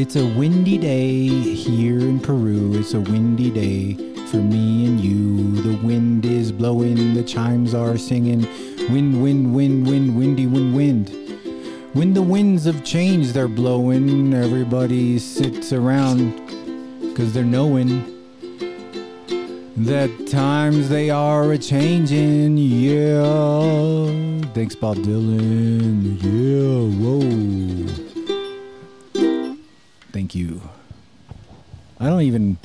It's a windy day here in Peru. It's a windy day for me and you. The wind is blowing, the chimes are singing. Wind, wind, wind, wind, windy, wind, wind. When the winds of change they're blowing, everybody sits around because they're knowing that times they are a changing. Yeah. Thanks, Bob Dylan. Yeah. Whoa. Thank you. I don't even,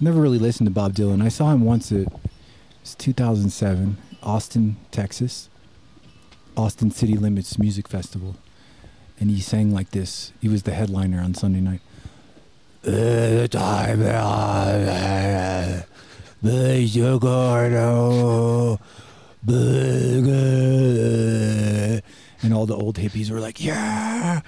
never really listened to Bob Dylan. I saw him once at it's 2007, Austin, Texas, Austin City Limits Music Festival, and he sang like this. He was the headliner on Sunday night. The time the sugar, and all the old hippies were like, yeah,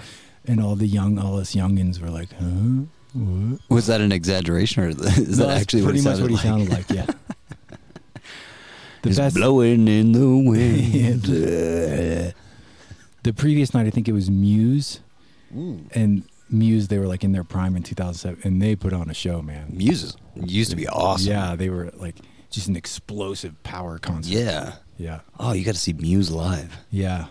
and all the young, all us youngins were like, huh? What? Was that an exaggeration, or is No, that that's actually pretty what much he what he sounded sounded like? Yeah. the It's best. blowing in the wind. the previous night, I think it was Muse, and Muse. They were like in their prime in 2007, and they put on a show, man. Muse used to be awesome. Yeah, they were like just an explosive power concert. Yeah. yeah, Oh, you got to see Muse live. yeah.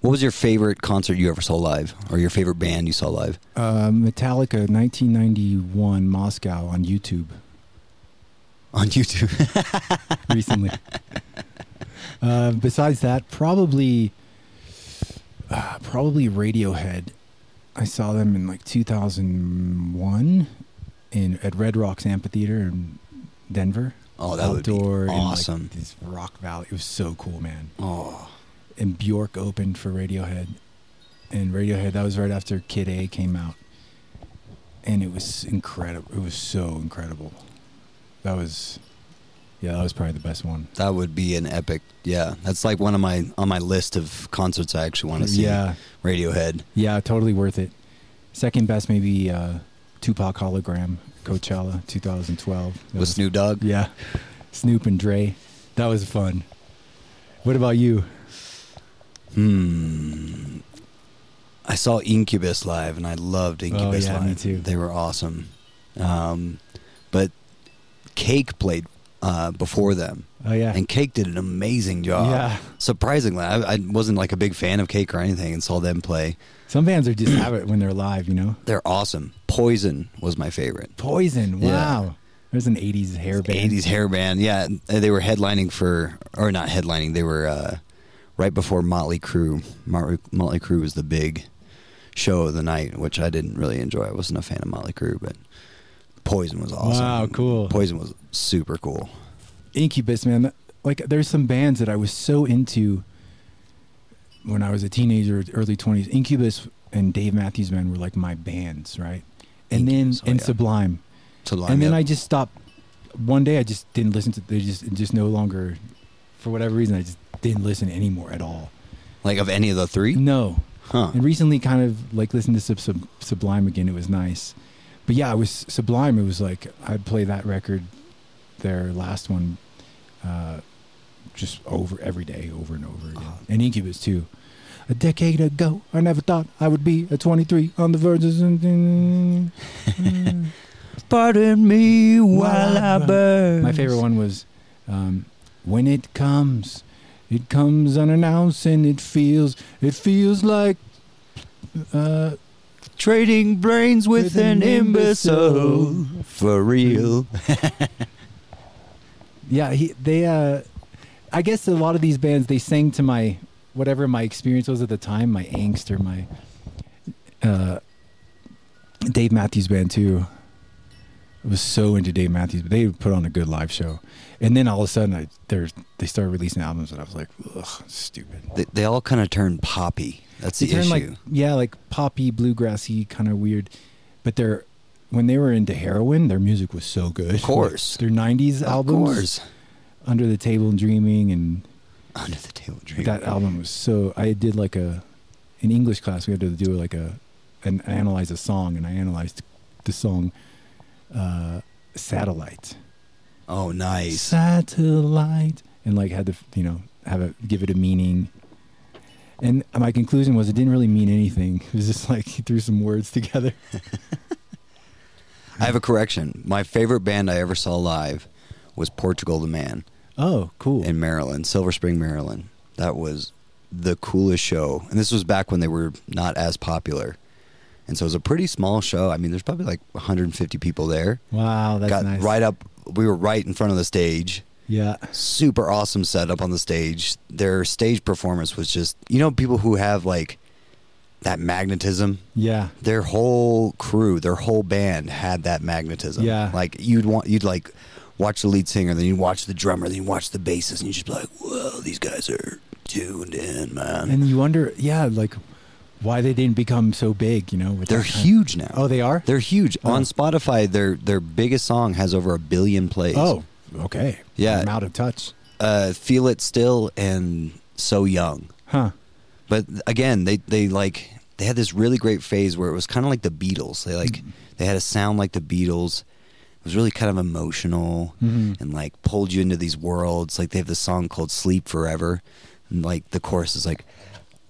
What was your favorite concert you ever saw live, or your favorite band you saw live? Uh, Metallica, 1991, Moscow on YouTube On YouTube. recently. uh, besides that, probably, uh, probably Radiohead. I saw them in like 2001 in at Red Rocks Amphitheater in Denver. Oh, that would be Outdoor in, like, awesome. this rock valley. It was so cool, man. oh, and Bjork opened for Radiohead. And Radiohead, that was right after Kid A came out. And it was incredible. It was so incredible. That was, yeah, that was probably the best one. that would be an epic. Yeah, that's like one of my on my list of concerts I actually want to see. Yeah, Radiohead. yeah, totally worth it. Second best, maybe uh, Tupac Hologram, Coachella 2012. That with was- Snoop Dogg. Yeah, Snoop and Dre. That was fun. What about you? Hmm. I saw Incubus live, and I loved Incubus Oh, yeah, live. me too. They were awesome. Um, but Cake played uh, before them, Oh yeah, and Cake did an amazing job. Yeah. Surprisingly, I, I wasn't like a big fan of Cake or anything, and saw them play. some bands are just have it when they're live. You know. They're awesome. Poison was my favorite. Poison. Yeah. Wow. There's an 80s hair band. 80s hair band. Yeah, they were headlining for, or not headlining. They were uh, right before Motley Crue. Motley, Motley Crue was the big show of the night, which I didn't really enjoy. I wasn't a fan of Motley Crue, but Poison was awesome. Wow, cool. Poison was super cool. Incubus, man. Like, there's some bands that I was so into when I was a teenager, early 20s. Incubus and Dave Matthews Band were like my bands, right? And Incubus, then, oh, and yeah. Sublime. Sublime, and then yep. I just stopped. One day I just didn't listen to, they just, just no longer, for whatever reason, I just didn't listen anymore at all. like of any of the three, No. huh? And recently, kind of like listening to Sub- Sub- Sublime again. It was nice, but yeah, it was Sublime. It was like I'd play that record, their last one, uh, just over every day, over and over again. And Incubus too. A decade ago, I never thought I would be at 23 on the verge of something. Pardon me while I burn. My favorite one was um, when it comes, it comes unannounced and it feels, it feels like. Uh, Trading brains with, With an an imbecile. imbecile. For real. Yeah, he they uh I guess a lot of these bands they sang to my whatever my experience was at the time, my angst or my uh Dave Matthews band too. I was so into Dave Matthews, but they put on a good live show. And then all of a sudden I they started releasing albums and I was like, ugh, stupid. They, they all kind of turned poppy. That's the They turned issue. like yeah, like poppy, bluegrassy, kind of weird. But they're when they were into heroin, their music was so good. Of course. their '90s of albums, course. "Under the Table and Dreaming," and Under the table dream. that album was so. I did like a in English class. We had to do like a and analyze a song, and I analyzed the song uh, "Satellite." Oh, nice. Satellite, and like had to you know have it give it a meaning. And my conclusion was it didn't really mean anything. It was just like he threw some words together. I have a correction. My favorite band I ever saw live was Portugal the Man Oh, cool. in Maryland, Silver Spring, Maryland. That was the coolest show. And this was back when they were not as popular. And so it was a pretty small show. I mean, there's probably like 150 people there. wow, that's Got nice. right up. We were right in front of the stage. Yeah. Super awesome setup on the stage. Their stage performance was just, you know, people who have like that magnetism. Yeah. Their whole crew, their whole band had that magnetism. Yeah. Like you'd want, you'd like watch the lead singer, then you'd watch the drummer, then you watch the bassist, and you just be like, whoa, these guys are tuned in, man. And you wonder, yeah, like why they didn't become so big, you know? They're huge now. Oh, they are? They're huge. Oh. On Spotify, their their biggest song has over a billion plays. Oh, okay. Yeah. I'm out of touch. Uh, Feel It Still and So Young. Huh. But again, they they like they had this really great phase where it was kind of like the Beatles. They like they had a sound like the Beatles. It was really kind of emotional Mhm. and like pulled you into these worlds. Like they have this song called "Sleep Forever," and like the chorus is like,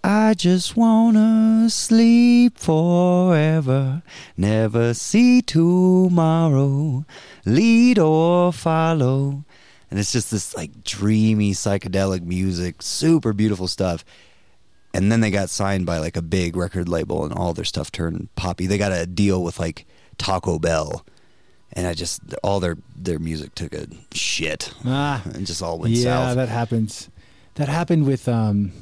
"I just wanna sleep forever, never see tomorrow, lead or follow." And it's just this like dreamy psychedelic music, super beautiful stuff. And then they got signed by like a big record label and all their stuff turned poppy. They got a deal with like taco bell. And i just all their their music took a shit. Ah. and just all went yeah, south. Yeah, that happens. That happened with um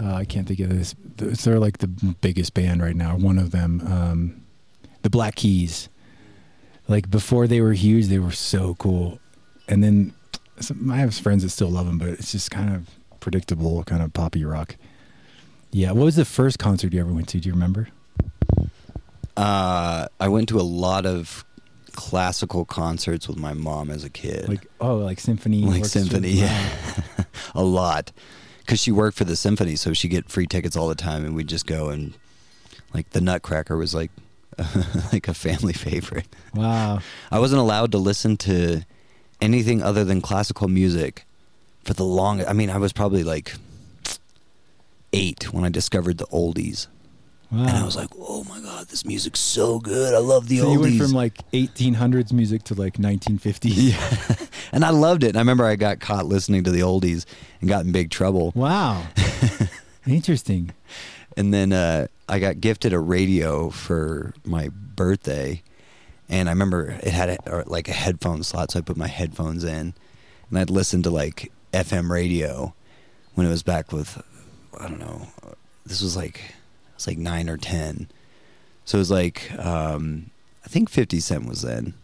uh, I can't think of this. They're like the biggest band right now. One of them, um, the Black Keys. Like before they were huge, they were so cool, and then some, I have friends that still love them, but it's just kind of predictable, kind of poppy rock. Yeah, what was the first concert you ever went to? Do you remember? uh i went to a lot of classical concerts with my mom as a kid Like oh, like symphony, Like symphony, yeah. a lot because she worked for the symphony so she'd get free tickets all the time and we'd just go and like the nutcracker was like like a family favorite Wow. I wasn't allowed to listen to anything other than classical music for the long. I mean, I was probably like eight when I discovered the oldies, Wow. and I was like, "Oh my god, this music's so good! I love the so oldies." you went from like 1800s music to like 1950s. yeah, and I loved it. And I remember I got caught listening to the oldies and got in big trouble. Wow. Interesting. And then uh, I got gifted a radio for my birthday, and I remember it had a, like a headphone slot, so I put my headphones in, and I'd listen to like FM radio when it was back with I don't know, this was like was like nine or ten, so it was like um, I think Fifty Cent was then.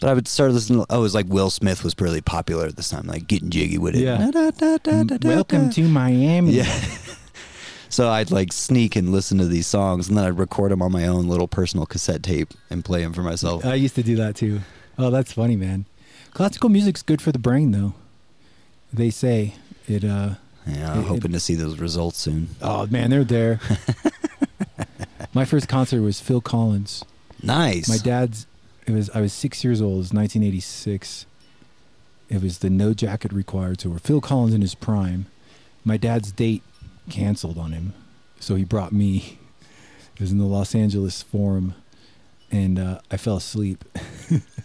But I would start listening. To, oh, it was like Will Smith was really popular at this time, like getting jiggy with it. Yeah. Da, da, da, da, Welcome to Miami. Yeah. so I'd like sneak and listen to these songs, and then I'd record them on my own little personal cassette tape and play them for myself. I used to do that too. Oh, that's funny, man. Classical music's good for the brain, though. They say it. uh yeah, I'm it- hoping to see those results soon. Oh man, they're there. My first concert was Phil Collins. Nice. My dad's. It was. I was six years old. It was 1986. It was the No Jacket Required tour. Phil Collins in his prime. My dad's date canceled on him, so he brought me. It was in the Los Angeles Forum, and uh, I fell asleep.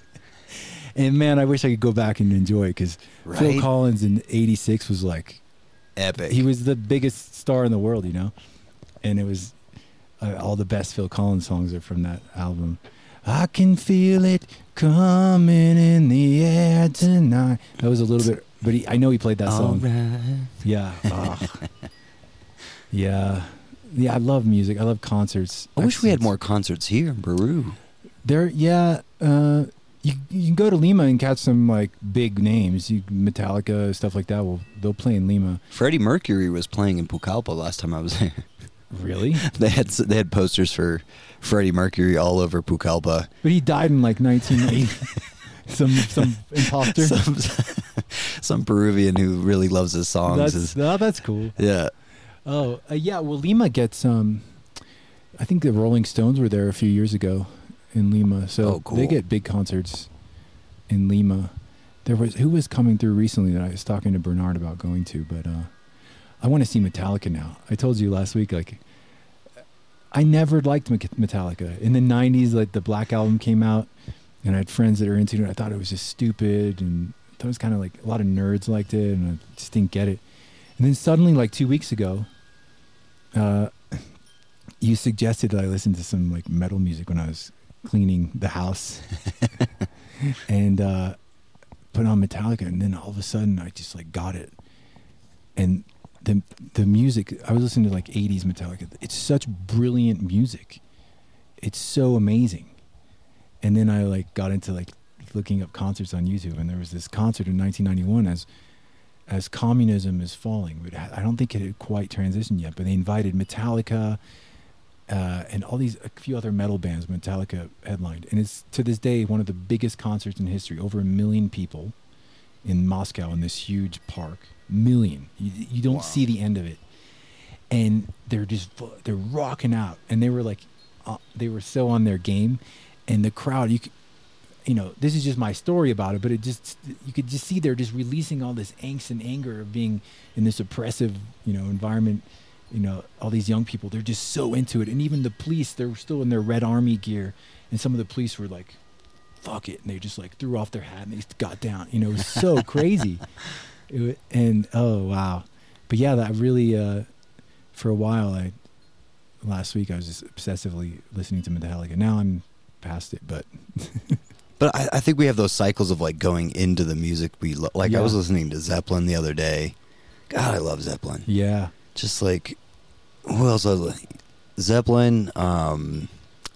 and man, I wish I could go back and enjoy it because Phil Collins in '86 was like Epic. he was the biggest star in the world, you know, and it was uh, all the best Phil Collins songs are from that album. I can feel it coming in the air tonight. That was a little bit, but he, I know he played that song. Alright. Yeah, Ugh. yeah, yeah. I love music. I love concerts. I wish we had more concerts here in Peru. There, yeah. Uh, you you can go to Lima and catch some like big names. You Metallica stuff like that. Well, they'll play in Lima. Freddie Mercury was playing in Pucallpa last time I was there. Really? they had they had posters for Freddie Mercury all over Pucallpa. But he died in like 1980. some some imposter. Some, some Peruvian who really loves his songs. that's is, oh, that's cool. yeah. Oh uh, yeah. Well, Lima gets um. I think the Rolling Stones were there a few years ago in Lima, so Oh, cool. they get big concerts in Lima. There was who was coming through recently that I was talking to Bernard about going to, but uh, I want to see Metallica now. I told you last week, like, I never liked Metallica. In the '90s, like the Black Album came out, and I had friends that are into it. I thought it was just stupid, and I thought it was kind of like a lot of nerds liked it, and I just didn't get it. And then suddenly, like two weeks ago, uh, you suggested that I listen to some like metal music when I was cleaning the house, and uh, put on Metallica, and then all of a sudden I just like got it, and the the music I was listening to like '80s Metallica. It's such brilliant music. It's so amazing, and then I like got into like looking up concerts on YouTube, and there was this concert in 1991 as as communism is falling. But I don't think it had quite transitioned yet, but they invited Metallica. Uh, and all these a few other metal bands Metallica headlined, and it's to this day one of the biggest concerts in history. Over a million people in Moscow in this huge park, million. You, you don't Wow. see the end of it, and they're just they're rocking out, and they were like, uh, they were so on their game, and the crowd you. c- You know, this is just my story about it, but it just you could just see they're just releasing all this angst and anger of being in this oppressive, you know, environment you know all these young people they're just so into it. And even the police they're still in their red army gear. And some of the police were like fuck it. And they just like threw off their hat and they got down. You know it was so crazy. It, and oh wow. But yeah that really uh for a while i last week i was just obsessively listening to metallica. Now i'm past it but But I, I think we have those cycles of like going into the music we lo- like. I was listening to Zeppelin the other day. God, I love Zeppelin. yeah. Just like who else? Was Zeppelin, um,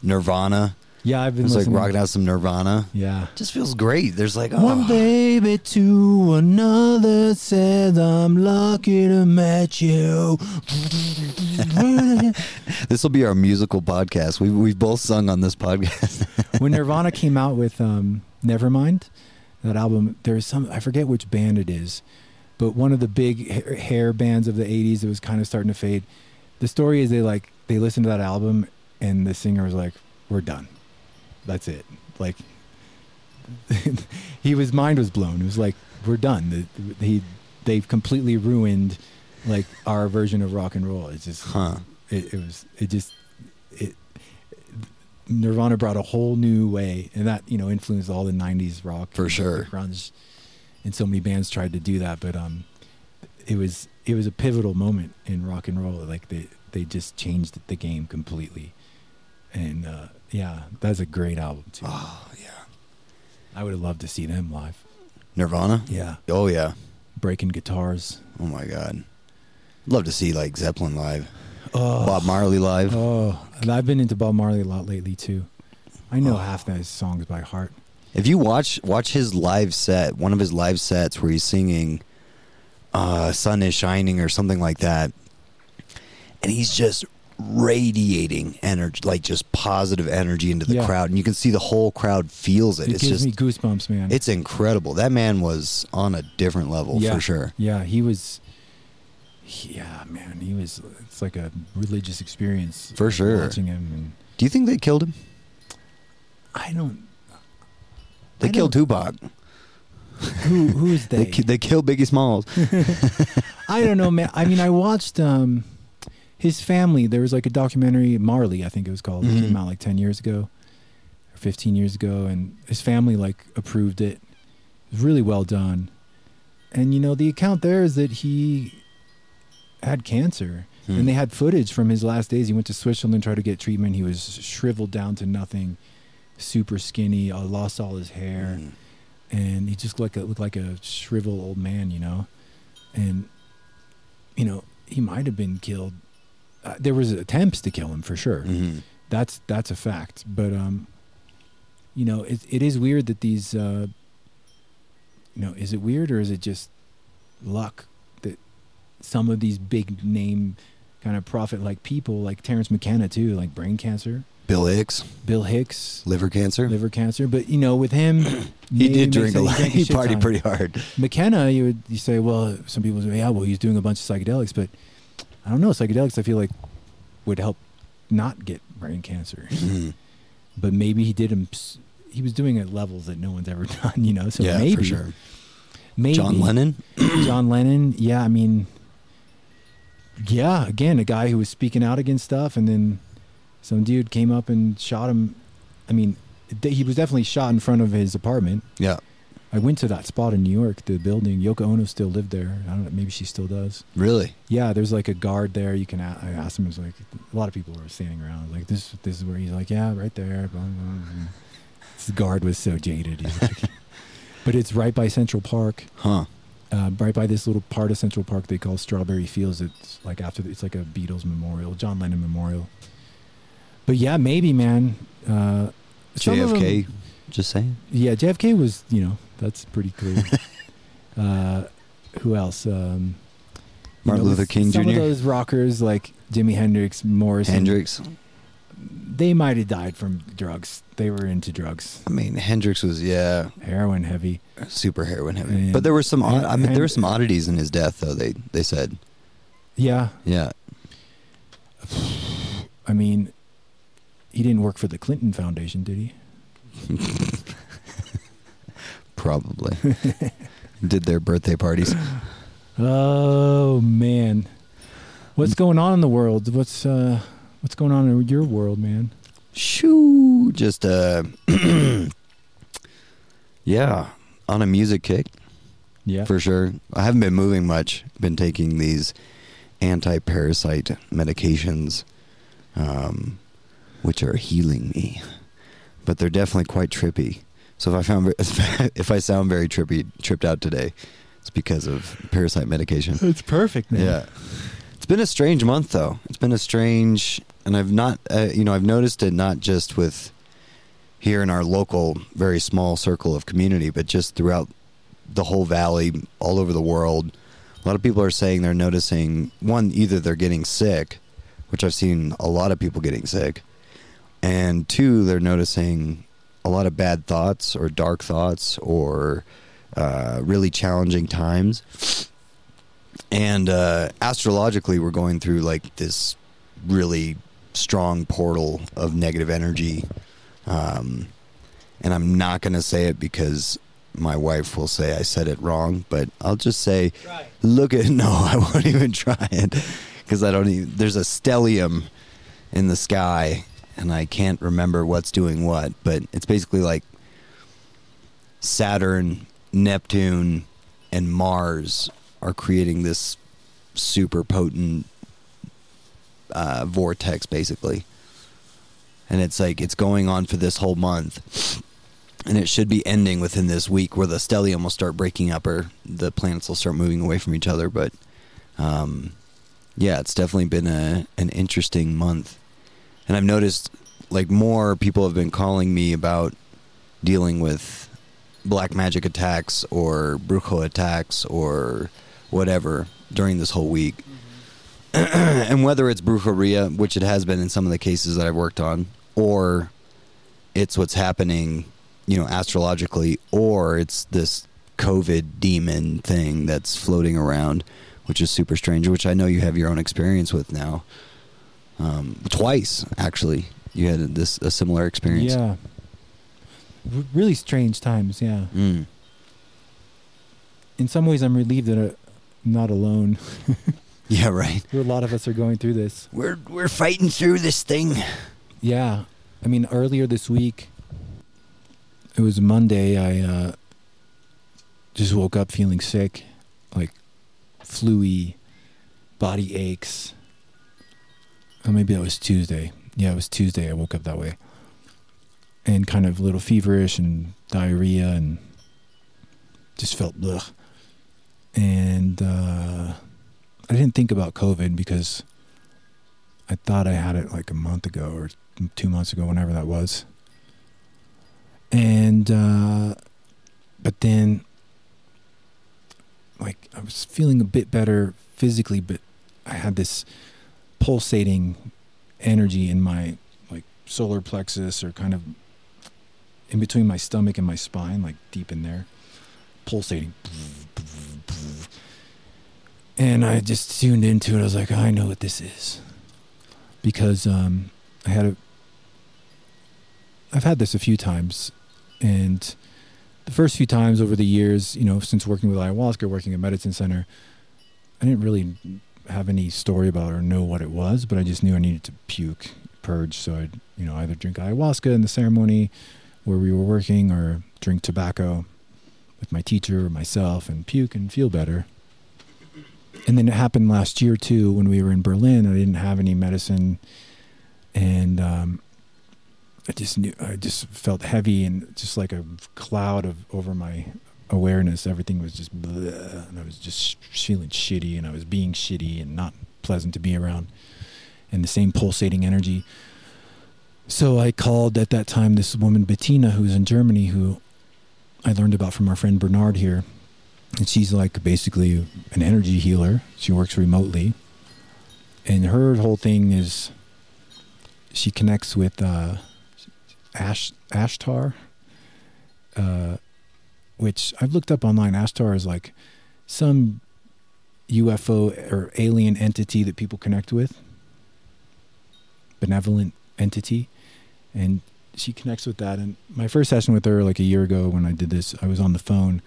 Nirvana. yeah i've been like rocking out some Nirvana. yeah Just feels great. There's like oh, One baby to another says I'm lucky to met you. this will be our musical podcast. We we've both sung on this podcast. when Nirvana came out with um, Nevermind, that album, there's some I forget which band it is, but one of the big hair bands of the '80s that was kind of starting to fade. The story is they like they listened to that album and the singer was like, "We're done, that's it." Like he was mind was blown. It was like, "We're done." The, he they've completely ruined like our version of rock and roll. It's just Huh. it, it was it just it Nirvana brought a whole new way, and that you know influenced all the '90s rock For sure. grunge, and so many bands tried to do that. But um, it was it was a pivotal moment in rock and roll. Like they they just changed the game completely, and uh, yeah, that's a great album too. Oh yeah. I would have loved to see them live. Nirvana. Yeah, Oh yeah. breaking guitars. Oh my god. Love to see like Zeppelin live, Oh, Bob Marley live. Oh, and I've been into Bob Marley a lot lately too. I know Oh. half his songs by heart. If you watch watch his live set, one of his live sets where he's singing uh Sun is Shining or something like that. And he's just radiating energy like just positive energy into the Yeah. crowd and you can see the whole crowd feels it. It it's gives just me goosebumps, man. it's incredible. That man was on a different level yeah, for sure. Yeah, he was. Yeah, man, he was. It's like a religious experience For sure. Watching him, and Do you think they killed him? I don't. They I killed don't- Tupac. Who who is They they? ki- they killed Biggie Smalls. I don't know, man. I mean, I watched um, his family. There was like a documentary, Marley, I think it was called. It Mhm. came out like ten years ago, or fifteen years ago, and his family like approved it. It was really well done, and you know the account there is that he had cancer, Hmm. and they had footage from his last days. He went to Switzerland, and tried to get treatment. He was shriveled down to nothing, super skinny, uh, lost all his hair Mm. And he just looked like a, looked like a shriveled old man, you know, and you know he might have been killed. Uh, there was attempts to kill him for sure. Mhm. That's that's a fact. But um, you know, it it is weird that these. Uh, you know, is it weird or is it just luck that some of these big name kind of prophet like people like Terence McKenna too, like brain cancer, Bill Hicks, Bill Hicks, liver cancer. liver cancer. But you know, with him, he did drink a lot. He partied pretty hard. McKenna, you would you say, well, some people say, yeah, well, he's doing a bunch of psychedelics, but I don't know. Psychedelics, I feel like would help not get brain cancer, Mhm. but maybe he did him. He was doing it at levels that no one's ever done, you know. So yeah, maybe, for sure. maybe John Lennon. John Lennon, yeah. I mean, yeah, again, a guy who was speaking out against stuff, and then some dude came up and shot him. I mean, he was definitely shot in front of his apartment. Yeah. I went to that spot in New York, the building. Yoko Ono still lived there. I don't know, maybe she still does. Really? Yeah, there's like a guard there. You can. a- I asked him. It was like a lot of people were standing around. Like this. This is where he's like, yeah, right there. Blah, blah, blah. This guard was so jaded. He's like, but it's right by Central Park. Huh. Uh, right by this little part of Central Park they call Strawberry Fields. It's like after the, it's like a Beatles memorial, John Lennon memorial. But yeah, maybe man. Uh, some of them- JFK. Just saying. yeah, JFK was, you know, that's pretty clear. uh, who else? Um, Martin know, Luther King some Jr.. of those rockers like Jimi Hendrix, Morrison, Hendrix. they might have died from drugs. They were into drugs, I mean, Hendrix was yeah, heroin heavy. super heroin heavy. And- but there were some. odd- I mean, there were some oddities in his death, though. They they said. Yeah, Yeah. I mean, he didn't work for the Clinton Foundation, did he? Probably. Did their birthday parties. Oh man, what's going on in the world? What's uh, what's going on in your world, man? Shoo. Just uh. yeah, on a music kick. Yeah, for sure. I haven't been moving much. Been taking these anti-parasite medications, um, which are healing me, but they're definitely quite trippy. So if I found if I sound very trippy, tripped out today, it's because of parasite medication. it's perfect, man. Yeah. It's been a strange month though. It's been a strange and I've not uh, you know, I've noticed it not just with here in our local very small circle of community, but just throughout the whole valley, all over the world. A lot of people are saying they're noticing one either they're getting sick, which I've seen a lot of people getting sick, and two they're noticing a lot of bad thoughts or dark thoughts or uh, really challenging times. And uh, astrologically we're going through like this really strong portal of negative energy. Um, and i'm not going to say it because my wife will say i said it wrong but i'll just say look at no i won't even try it. Because i don't even there's a stellium in the sky and i can't remember what's doing what but it's basically like saturn neptune and mars are creating this super potent uh, vortex basically. And it's like it's going on for this whole month and it should be ending within this week where the stellium will start breaking up or the planets will start moving away from each other but um, yeah it's definitely been a, an interesting month and i've noticed like more people have been calling me about dealing with black magic attacks or brujo attacks or whatever during this whole week. and whether it's brujeria, which it has been in some of the cases that I've worked on, or it's what's happening, you know, astrologically, or it's this COVID demon thing that's floating around, which is super strange, which I know you have your own experience with now. Um, twice, actually, you had this a similar experience. Yeah. R- really strange times, yeah. Mm. In some ways, I'm relieved that I'm not alone. Yeah, right. a lot of us are going through this. We're we're fighting through this thing. Yeah. I mean, earlier this week, it was Monday, I uh, just woke up feeling sick, like fluey, body aches. Or maybe that was Tuesday. Yeah, it was Tuesday. I woke up that way. And kind of a little feverish and diarrhea and just felt blech. And uh, I didn't think about COVID because I thought I had it like a month ago or two months ago, whenever that was. And, uh, but then, like, I was feeling a bit better physically, but I had this pulsating energy in my, like, solar plexus or kind of in between my stomach and my spine, like deep in there, pulsating. And I just tuned into it. I was like, I know what this is. Because um, I had a. I've had this a few times. And the first few times over the years, you know, since working with ayahuasca, working at Medicine Center, I didn't really have any story about or know what it was, but I just knew I needed to puke, purge. So I'd, you know, either drink ayahuasca in the ceremony where we were working or drink tobacco with my teacher or myself and puke and feel better. And then it happened last year too when we were in Berlin. I didn't have any medicine and um, I just knew I just felt heavy and just like a cloud of over my awareness. Everything was just bleh, and I was just feeling shitty and I was being shitty and not pleasant to be around and the same pulsating energy. So I called at that time this woman Bettina who's in Germany who I learned about from our friend Bernard here. And she's like basically an energy healer. She works remotely. And her whole thing is she connects with uh, Ash Ashtar, uh, which I've looked up online. Ashtar is like some UFO or alien entity that people connect with, benevolent entity, and she connects with that. And my first session with her, like a year ago, when I did this, I was on the phone,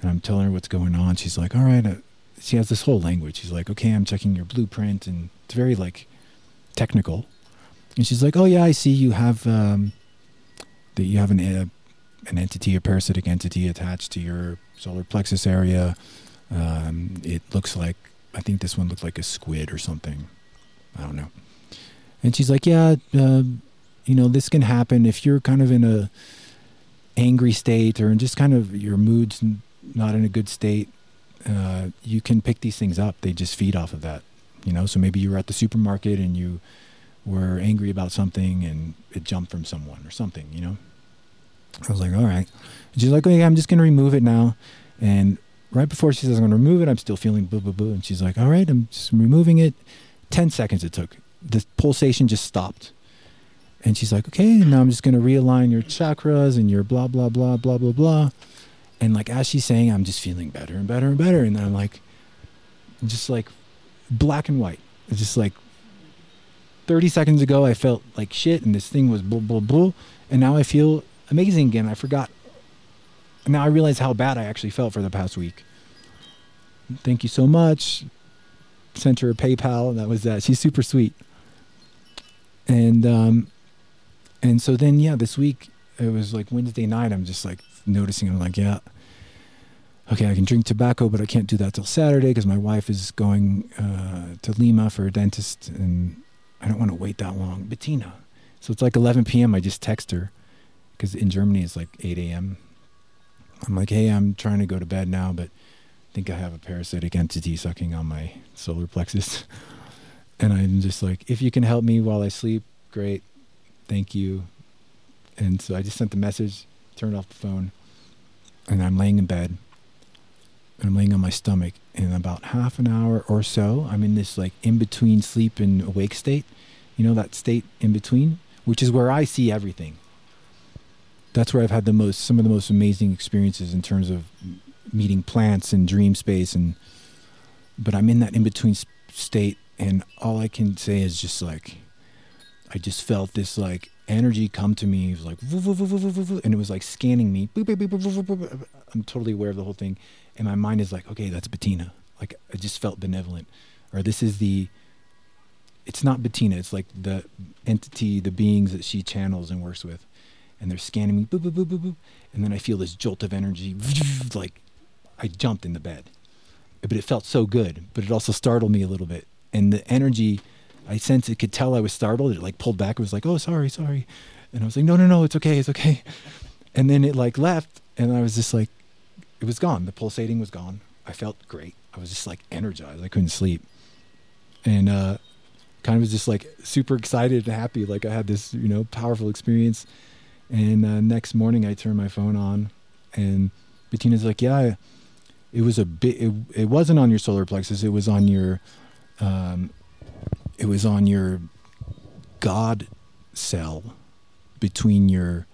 and I'm telling her what's going on. She's like, "All right." Uh, she has this whole language. She's like, "Okay, I'm checking your blueprint," and it's very like technical. And she's like, "Oh yeah, I see you have um, that you have an uh, an entity, a parasitic entity attached to your solar plexus area. Um, it looks like I think this one looked like a squid or something. I don't know." And she's like, "Yeah, uh, you know, this can happen if you're kind of in a angry state or in just kind of your mood's not in a good state. Uh, you can pick these things up. They just feed off of that, you know. So maybe you were at the supermarket and you were angry about something and it jumped from someone or something, you know. I was like, all right. And she's like, oh, okay, I'm just gonna remove it now. And right before she says I'm gonna remove it, I'm still feeling boo boo boo. And she's like, all right, I'm just removing it. Ten seconds it took. The pulsation just stopped. And she's like, okay, now I'm just gonna realign your chakras and your blah blah blah blah blah blah. And like as she's saying, I'm just feeling better and better and better. And then I'm like, just like black and white. It's just like 30 seconds ago I felt like shit and this thing was blah blah blah. And now I feel amazing again. I forgot. Now I realize how bad I actually felt for the past week. Thank you so much. Sent her a PayPal, that was that. She's super sweet. And um, and so then yeah, this week it was like Wednesday night. I'm just like noticing. I'm like, yeah, okay, I can drink tobacco, but I can't do that till Saturday because my wife is going uh, to Lima for a dentist, and I don't want to wait that long. Bettina. So it's like 11 p.m. I just text her because in Germany it's like 8 a.m. I'm like, hey, I'm trying to go to bed now, but I think I have a parasitic entity sucking on my solar plexus. and I'm just like, if you can help me while I sleep, great. Thank you. And so I just sent the message, turned off the phone, and I'm laying in bed. And I'm laying on my stomach. And in about half an hour or so, I'm in this like in between sleep and awake state. You know, that state in between, which is where I see everything that's where I've had the most some of the most amazing experiences in terms of meeting plants and dream space and but I'm in that in between state and all I can say is just like I just felt this like energy come to me. It was like and it was like scanning me. I'm totally aware of the whole thing. And my mind is like okay that's Bettina. Like I just felt benevolent. Or this is the it's not Bettina. It's like the entity the beings that she channels and works with and they're scanning me, boop, boop, boop, boop, boop. And then I feel this jolt of energy, like I jumped in the bed. But it felt so good, but it also startled me a little bit. And the energy, I sensed it could tell I was startled. It like pulled back. It was like, oh, sorry, sorry. And I was like, no, no, no, it's okay, it's okay. And then it like left, and I was just like, it was gone. The pulsating was gone. I felt great. I was just like energized. I couldn't sleep. And uh, kind of was just like super excited and happy. Like I had this, you know, powerful experience and uh, next morning, I turn my phone on, and Bettina's like, "Yeah, it was a bit. It, it wasn't on your solar plexus. It was on your, um, it was on your God cell between your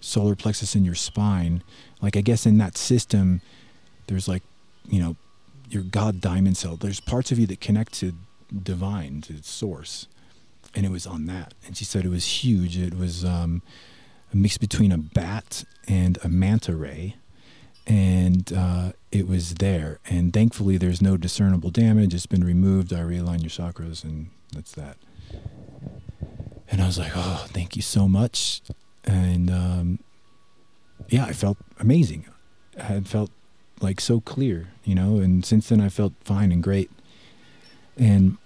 solar plexus and your spine. Like I guess in that system, there's like, you know, your God diamond cell. There's parts of you that connect to divine, to source." And it was on that, and she said it was huge. It was um, a mix between a bat and a manta ray. and uh, it was there. And thankfully, there's no discernible damage. It's been removed. I realign your chakras, and that's that. And I was like, oh, thank you so much. And um, yeah, I felt amazing. I had felt like so clear, you know. And since then, I felt fine and great. And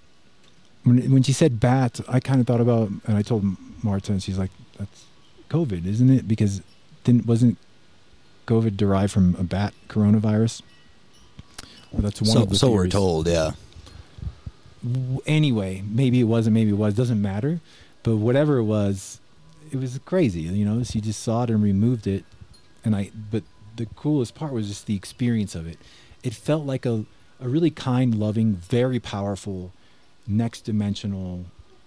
when when she said bat, I kind of thought about, and I told Marta, and she's like, "That's COVID, isn't it?" Because didn't wasn't COVID derived from a bat coronavirus? Well, that's one so of the so we're told, yeah. Anyway, maybe it wasn't, maybe it was. Doesn't matter. But whatever it was, it was crazy. You know, she just saw it and removed it, and I. But the coolest part was just the experience of it. It felt like a a really kind, loving, very powerful, next dimensional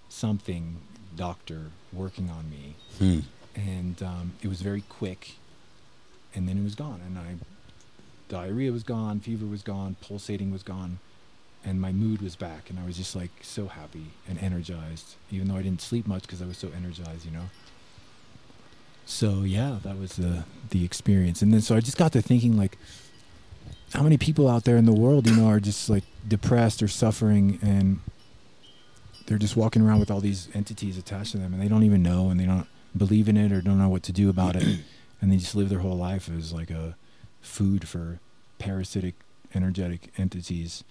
something doctor working on me Hmm. And um, it was very quick and then it was gone and i diarrhea was gone fever was gone pulsating was gone and my mood was back and i was just like so happy and energized even though i didn't sleep much because i was so energized you know? So yeah that was the the experience and then so i just got to thinking like how many people out there in the world you know are just like depressed or suffering and they're just walking around with all these entities attached to them and they don't even know and they don't believe in it or don't know what to do about it and they just live their whole life as like a food for parasitic energetic entities.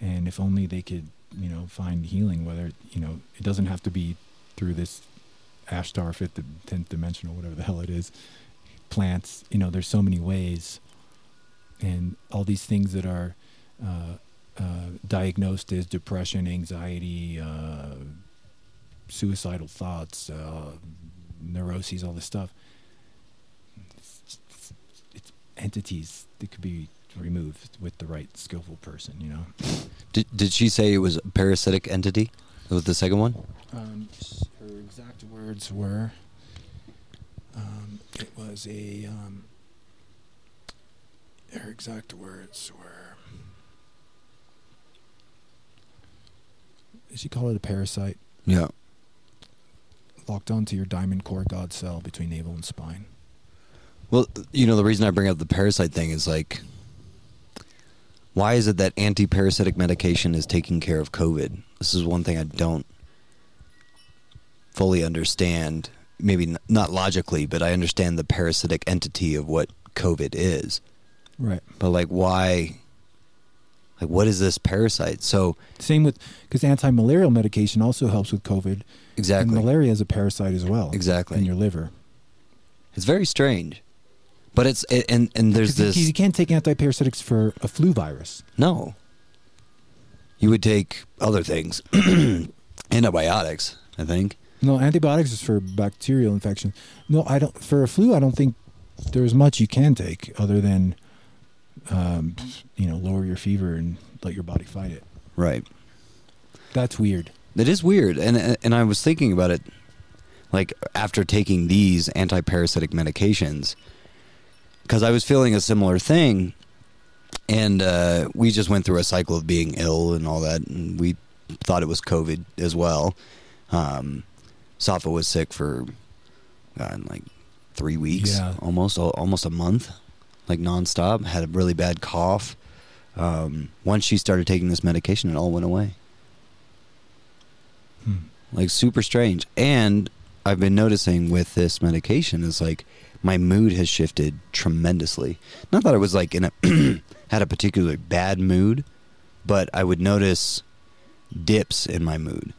And if only they could you know find healing whether you know it doesn't have to be through this ashtar fifth 10th dimensional, whatever the hell it is. Plants you know there's so many ways. And all these things that are uh, uh, diagnosed as depression, anxiety, uh, suicidal thoughts, uh, neuroses, all this stuff. It's, it's, it's entities that could be removed with the right skillful person, you know. Did did she say it was a parasitic entity? Was the second one. Um, her exact words were, um, it was a, um, her exact words were, Did she called it a parasite Yeah. Locked onto your diamond core god cell between navel and spine. Well, you know, the reason I bring up the parasite thing is like, why is it that anti parasitic medication is taking care of COVID? This is one thing I don't fully understand. Maybe not logically, but I understand the parasitic entity of what COVID is. Right. But like, why? Like, what is this parasite? So, Same with, because anti-malarial medication also helps with COVID. exactly. And malaria is a parasite as well. Exactly. In your liver. It's very strange. But it's, it, and, and there's this. You can't take antiparasitics for a flu virus. No. You would take other things. Antibiotics, I think. No, antibiotics is for bacterial infection. No, I don't. For a flu, I don't think there's much you can take other than, um, you know, lower your fever and let your body fight it. Right. That's weird. It is weird. And and I was thinking about it like after taking these anti-parasitic medications cuz I was feeling a similar thing and uh, we just went through a cycle of being ill and all that and we thought it was covid as well. Um Safa was sick for God, like 3 weeks, Yeah. almost almost a month, like nonstop, had a really bad cough. Um, once she started taking this medication, it all went away Hmm. like super strange and i've been noticing with this medication is like my mood has shifted tremendously not that i was like in a had a particularly bad mood but i would notice dips in my mood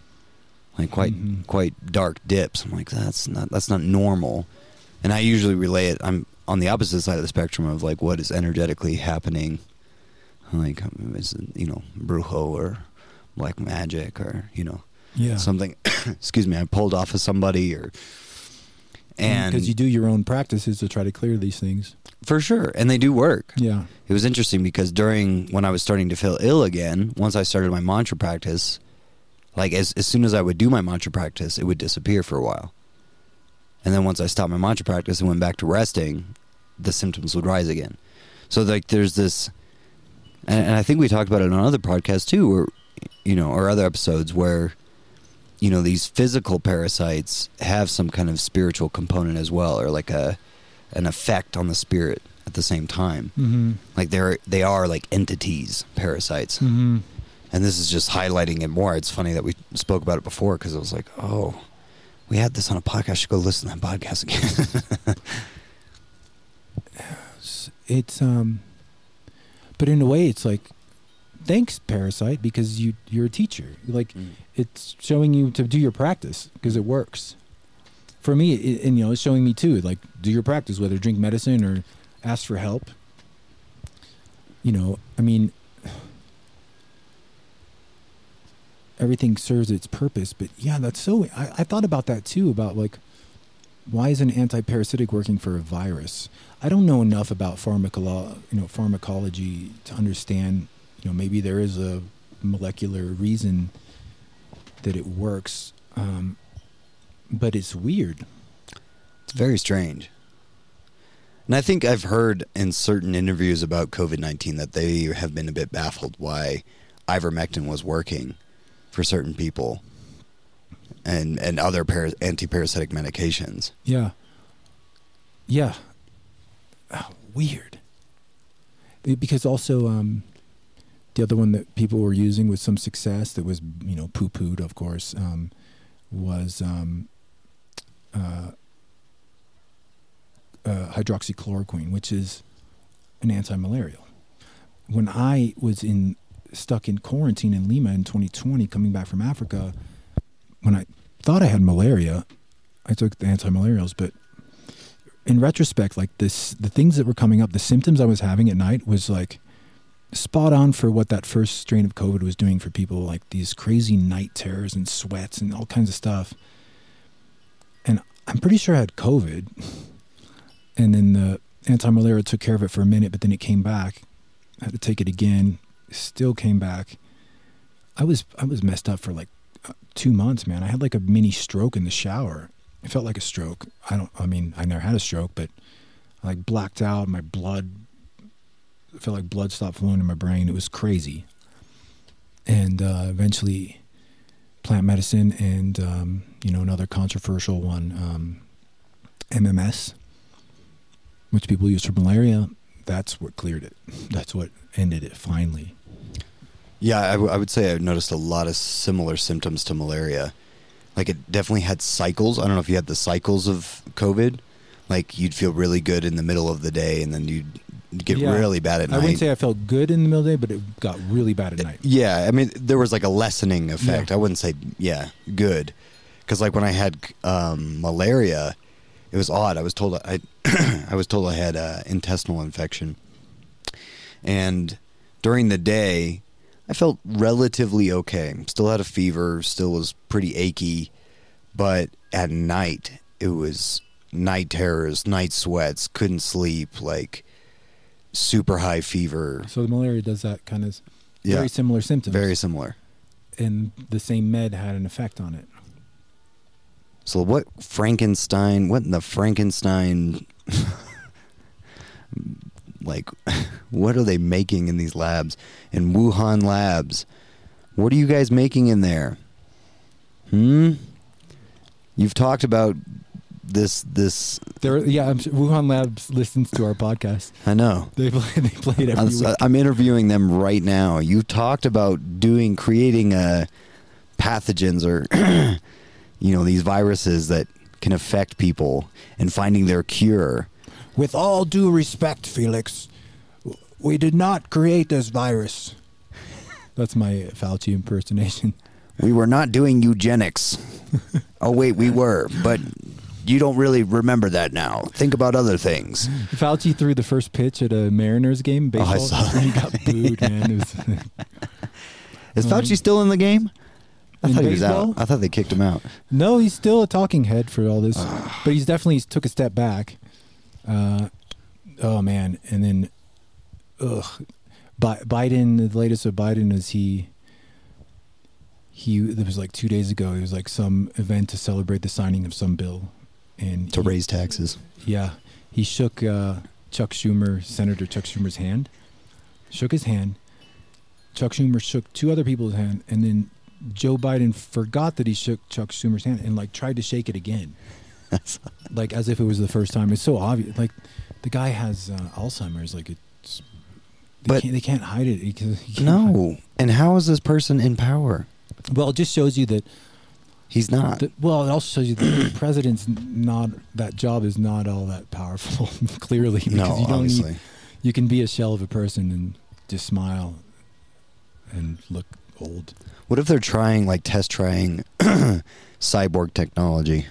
like quite Mhm. quite dark dips i'm like that's not that's not normal and i usually relay it i'm on the opposite side of the spectrum of like what is energetically happening like is you know brujo or black magic or you know Yeah. something excuse me i pulled off of somebody or mm, and because you do your own practices to try to clear these things. for sure and they do work Yeah. it was interesting because during when i was starting to feel ill again once i started my mantra practice like as, as soon as i would do my mantra practice it would disappear for a while and then once i stopped my mantra practice and went back to resting the symptoms would rise again so like there's this and, and i think we talked about it on other podcasts too or you know or other episodes where you know these physical parasites have some kind of spiritual component as well or like a an effect on the spirit at the same time. Mm-hmm. Like they're they are like entities, parasites, Mm-hmm. and this is just highlighting it more. It's funny that we spoke about it before because it was like, oh, we had this on a podcast. I should go listen to that podcast again. It's, it's um, but in a way, it's like, thanks, parasite, because you you're a teacher. Like it's showing you to do your practice because it works. For me, it, and you know, it's showing me too. Like, do your practice, whether drink medicine or ask for help. You know, I mean, everything serves its purpose. But yeah, that's so. I, I thought about that too. About like, why is an anti-parasitic working for a virus? I don't know enough about pharmacolo- you know, pharmacology to understand. You know, maybe there is a molecular reason that it works, um, but it's weird. It's very strange. And I think I've heard in certain interviews about COVID 19 that they have been a bit baffled why ivermectin was working for certain people and, and other para- anti parasitic medications. Yeah. Yeah. Oh, weird. Because also, um, the other one that people were using with some success that was, you know, poo pooed, of course, um, was um, uh, uh, hydroxychloroquine, which is an anti malarial. When I was in stuck in quarantine in Lima in 2020, coming back from Africa, when I thought I had malaria, I took the anti-malarials, but in retrospect, like this, the things that were coming up, the symptoms I was having at night was like spot on for what that first strain of COVID was doing for people, like these crazy night terrors and sweats and all kinds of stuff. And I'm pretty sure I had COVID, and then the anti-malaria took care of it for a minute, but then it came back. I had to take it again. Still came back. I was I was messed up for like two months, man. I had like a mini stroke in the shower. It felt like a stroke. I don't. I mean, I never had a stroke, but I like blacked out. My blood it felt like blood stopped flowing in my brain. It was crazy. And uh, eventually, plant medicine and um, you know another controversial one, um, MMS, which people use for malaria. That's what cleared it. That's what ended it finally. Yeah, I, w- I would say I've noticed a lot of similar symptoms to malaria. Like it definitely had cycles. I don't know if you had the cycles of COVID. Like you'd feel really good in the middle of the day, and then you'd get Yeah. really bad at I night. I wouldn't say I felt good in the middle of the day, but it got really bad at night. Yeah, I mean, there was like a lessening effect. Yeah. I wouldn't say, yeah, good, because like when I had um, malaria, it was odd. I was told I, I was told I had uh, intestinal infection, and during the day, I felt relatively okay. Still had a fever. Still was pretty achy, but at night it was night terrors, night sweats, couldn't sleep, like super high fever. So the malaria does that kind of Yeah. very similar symptoms. Very similar. and the same med had an effect on it. So what Frankenstein? What in the Frankenstein? like, what are they making in these labs in Wuhan labs? What are you guys making in there? Hmm. You've talked about this. This There, yeah, I'm sure Wuhan Labs listens to our podcast. I know. They play, they play it every I'm, week. I'm interviewing them right now. You talked about doing creating uh, pathogens or you know these viruses that can affect people and finding their cure. With all due respect, Felix, we did not create this virus. That's my Fauci impersonation. We were not doing eugenics. oh wait, we were, but you don't really remember that now. Think about other things. Fauci threw the first pitch at a Mariners game, Baseball, Oh, I saw and he got booed, man. Was, Is Fauci um, still in the game? I thought he was out. I thought they kicked him out. no, he's still a talking head for all this, but he's definitely took a step back. Uh, oh man, and then, ugh, Bi- Biden. The latest of Biden is he. He it was like two days ago. It was like some event to celebrate the signing of some bill, and To he- raise taxes. Yeah, he shook uh, Chuck Schumer, Senator Chuck Schumer's hand. Shook his hand. Chuck Schumer shook two other people's hand, and then Joe Biden forgot that he shook Chuck Schumer's hand and like tried to shake it again, like as if it was the first time. It's so obvious. Like the guy has uh, Alzheimer's. Like it's, they But- can't, they can't hide it because he can't hide- No. And how is this person in power? Well, it just shows you that. He's not. well, it also shows you that the president's not that job is not all that powerful. clearly, because no, you don't obviously. need. You can be a shell of a person and just smile and look old. What if they're trying, like, test trying cyborg technology?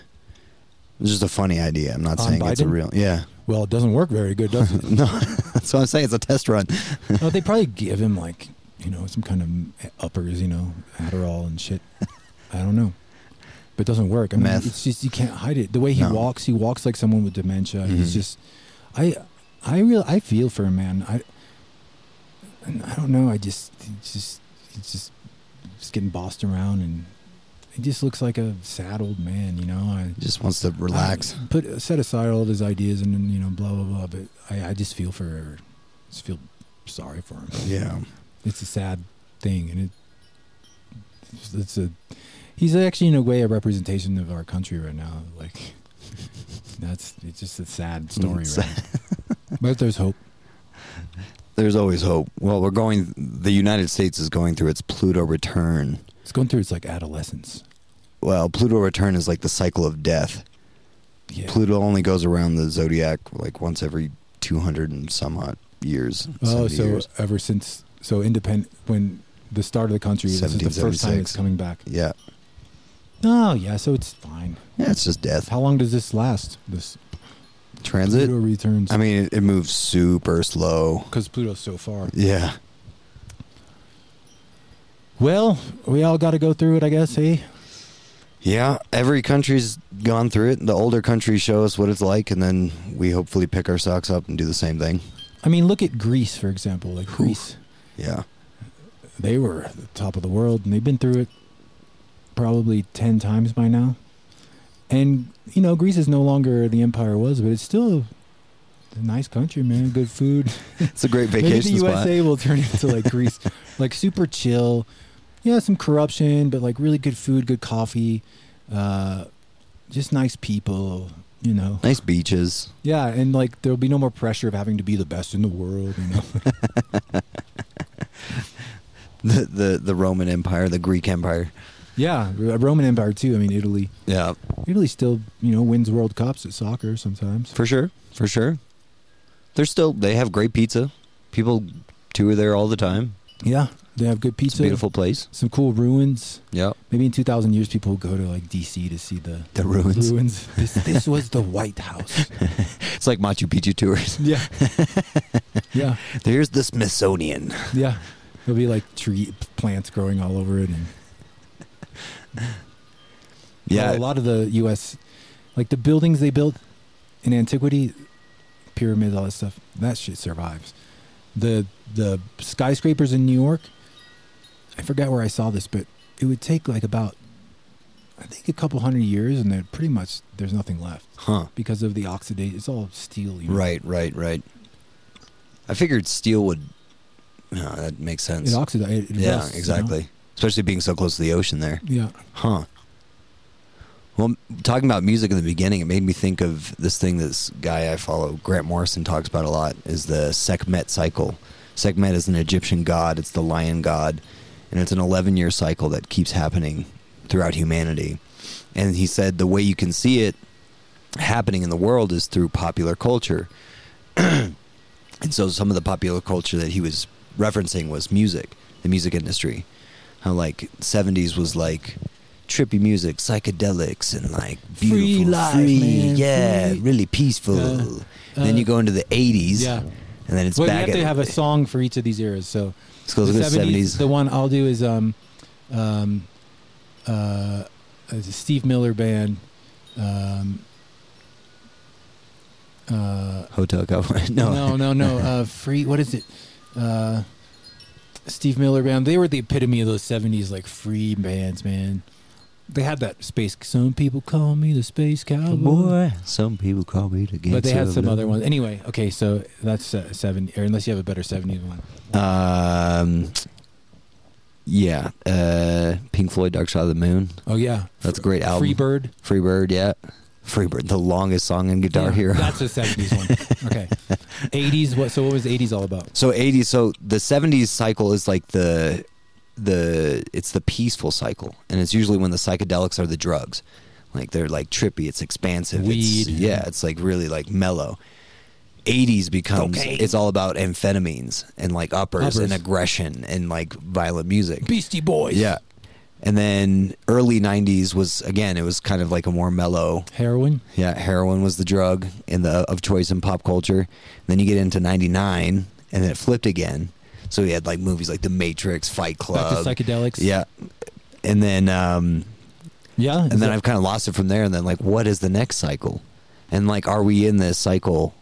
It's just a funny idea. I'm not On saying it's a real. Yeah. Well, it doesn't work very good, does it? no, that's what I'm saying. It's a test run. well, they probably give him like you know some kind of uppers, you know, Adderall and shit. I don't know, but it doesn't work. I mean, Meth. it's just you can't hide it. The way he No. walks, he walks like someone with dementia. Mhm. He's just, I, I real, I feel for him, man. I, and I don't know. I just, it's just, it's just, just getting bossed around, and he just looks like a sad old man. You know, I Just wants to relax. I put set aside all of his ideas and then you know blah blah blah. But I, I just feel for, just feel sorry for him. Yeah. It's a sad thing, and it, it's, a. He's actually in a way a representation of our country right now. Like, that's it's just a sad story, right? but there's hope. There's always hope. Well, we're going. The United States is going through its Pluto return. It's going through its like adolescence. Well, Pluto return is like the cycle of death. Yeah. Pluto only goes around the zodiac like once every 200 and some odd years. Oh, so years. ever since so independent when the start of the country, this is the first time it's coming back. Yeah. Oh yeah, so it's fine. Yeah, it's just death. How long does this last? This Transit. Pluto returns. I mean, it, it moves super slow. because Pluto's so far. Yeah. Well, we all got to go through it, I guess. Hey, Yeah, every country's gone through it. The older countries show us what it's like, and then we hopefully pick our socks up and do the same thing. I mean, look at Greece, for example. Like. Greece, Yeah. they were at the top of the world, and they've been through it probably ten times by now. And you know, Greece is no longer the empire it was, but it's still a nice country, man. Good food. It's a great vacation Maybe the spot. USA will turn into like Greece, like super chill. Yeah, some corruption, but like really good food, good coffee, uh, just nice people. You know, Nice beaches. yeah, and like there'll be no more pressure of having to be the best in the world. You know, The, the the Roman Empire, the Greek Empire. yeah, a Roman Empire too. I mean, Italy, Yeah, Italy still you know wins World Cups at soccer sometimes. for sure, for sure. They're still they have great pizza. People tour there all the time. Yeah, they have good pizza, beautiful place. some cool ruins. Yeah, Maybe in two thousand years, people will go to like DC to see the the ruins. ruins. This, this was the White House. It's like Machu Picchu tours. Yeah, yeah. There's the Smithsonian. Yeah, there'll be like tree plants growing all over it, and Yeah, Well, a lot of the U.S. like the buildings they built in antiquity, pyramids, all that stuff. That shit survives. The the skyscrapers in New York. I forgot where I saw this, but it would take like about, I think, a couple hundred years, and then pretty much there's nothing left huh? because of the oxidation. It's all steel. You know? Right, right, right. I figured steel would. No, that makes sense. It oxidizes. It yeah, rusts, you know? exactly. Especially being so close to the ocean there. Yeah. Huh. Well, talking about music in the beginning, it made me think of this thing this guy I follow, Grant Morrison, talks about a lot, is the Sekhmet cycle. Sekhmet is an Egyptian god, it's the lion god, and it's an 11 year cycle that keeps happening throughout humanity. And he said the way you can see it happening in the world is through popular culture. and so some of the popular culture that he was referencing was music, the music industry. How like 70s was like trippy music, psychedelics, and like Free beautiful, life, free, man, yeah, free. really peaceful. Uh, and then you go into the 80s, Yeah. and then it's well, you back have to have a song for each of these eras. So Let's go to the 70s. The one I'll do is um, um, uh, it's a Steve Miller band. Um, uh, Hotel California. No, no, no, no. Uh, free. What is it? Uh, Steve Miller band. They were the epitome of those '70s like free bands, man. They had that space. Some people call me the space cowboy. boy. Some people call me the But they had some other ones. Anyway, okay, so that's uh, seven. Or unless you have a better '70s one. Um, yeah, uh, Pink Floyd, Dark Side of the Moon. Oh yeah, That's a great album. Free Bird. Free Bird, yeah. Freebird, the longest song in Guitar Yeah, Hero. That's a seventies one. Okay, eighties. What? So what was eighties all about? So 80s so the 70s cycle is like the the it's the peaceful cycle and it's usually when the psychedelics are the drugs. Like they're like trippy, it's expansive. It's, Weed. yeah, it's like really like mellow. 80s becomes Cocaine. it's all about amphetamines and like uppers, and aggression and like violent music. Beastie Boys. Yeah. And then early 90s was again it was kind of like a more mellow Heroin. yeah, heroin was the drug in the of choice in pop culture. then you get into '99, and then it flipped again. So we had like movies like The Matrix, Fight Back Club, to psychedelics. yeah, and then um, Yeah. and then I've kind of lost it from there. And then like, what is the next cycle? And like, are we in this cycle?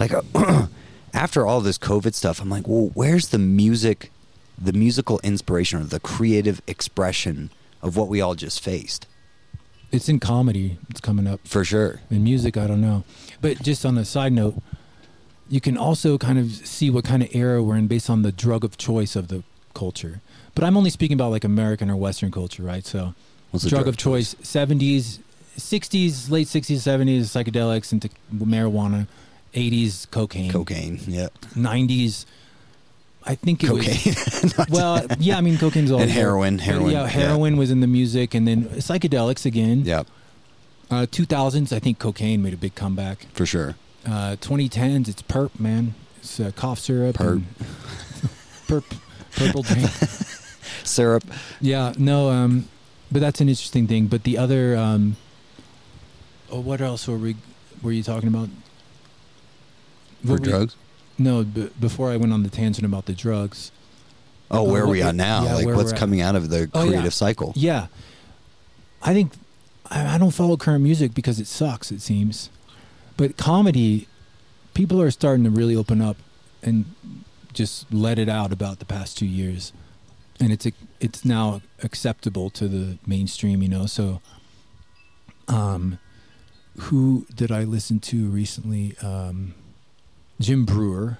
Like, after all this COVID stuff, I'm like, well, where's the music, the musical inspiration or the creative expression of what we all just faced? it's in comedy. It's coming up. For sure. In music, I don't know. But just on a side note, you can also kind of see what kind of era we're in based on the drug of choice of the culture. But I'm only speaking about like American or Western culture, right? So What's the drug, of choice, 70s, 60s, late 60s, 70s, psychedelics into marijuana, 80s, cocaine, Cocaine. Yeah. 90s. I think it was Cocaine. well, yeah, I mean, cocaine's all And heroin, heroin, Yeah, yeah. heroin was in the music, and then psychedelics again. yeah, Uh, 2000s, I think cocaine made a big comeback. for sure. Uh, 2010s, it's perp, man. It's uh, cough syrup. Perp. perp. Purple drink. Syrup. yeah, no, um, but that's an interesting thing. But the other, um, oh, what else were we? Were you talking about? For we- drugs? No, b- before I went on the tangent about the drugs. Oh, Uh, where are what we at now? yeah, like what's at. coming out of the Oh, yeah. creative cycle? Yeah, I think I, I don't follow current music because it sucks. It seems, but comedy, people are starting to really open up and just let it out about the past two years, and it's it's now acceptable to the mainstream. You know, so. Um, who did I listen to recently? Um, Jim Breuer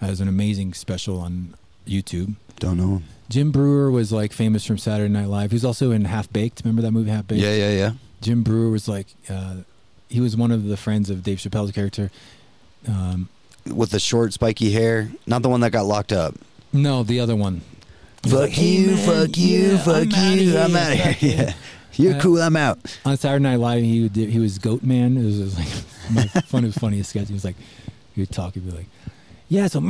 has an amazing special on YouTube. Don't know. Him. Jim Breuer was like famous from Saturday Night Live. He was also in Half Baked. Remember that movie Half Baked? Yeah, yeah, yeah. Jim Breuer was like, uh, he was one of the friends of Dave Chappelle's character. Um, With the short, spiky hair. Not the one that got locked up. no, the other one. Was Fuck like, "Hey, you, man, fuck you, yeah, fuck I'm outta you. I'm out of here. Yeah. You're Uh, cool. I'm out. On Saturday Night Live, he would, he was Goat Man. It was, just like my one of funniest sketches. He was like, he would talk, he'd be like, yeah, so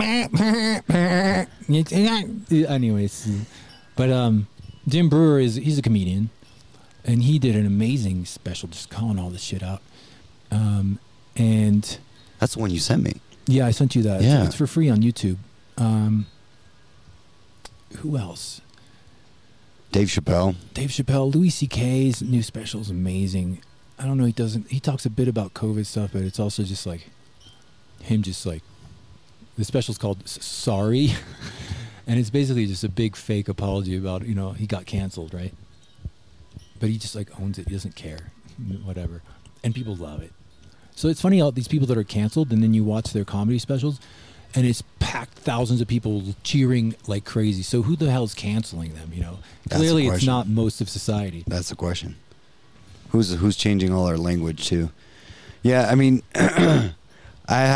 anyways, but um, Jim Breuer is he's a comedian, and he did an amazing special, just calling all this shit out. Um, and That's the one you sent me. yeah, I sent you that. Yeah. it's, for free on YouTube. Um, who else? Dave Chappelle. Dave Chappelle, Louis C.K.'s new special is amazing. I don't know. He doesn't. He talks a bit about COVID stuff, but it's also just like him, just like the special's called "Sorry," and it's basically just a big fake apology about you know he got canceled, right? But he just like owns it. He doesn't care, whatever, and people love it. So it's funny how these people that are canceled, and then you watch their comedy specials, and it's packed thousands of people cheering like crazy. So who the hell's canceling them? You know, That's clearly it's not most of society. That's the question. Who's who's changing all our language too? Yeah, I mean, I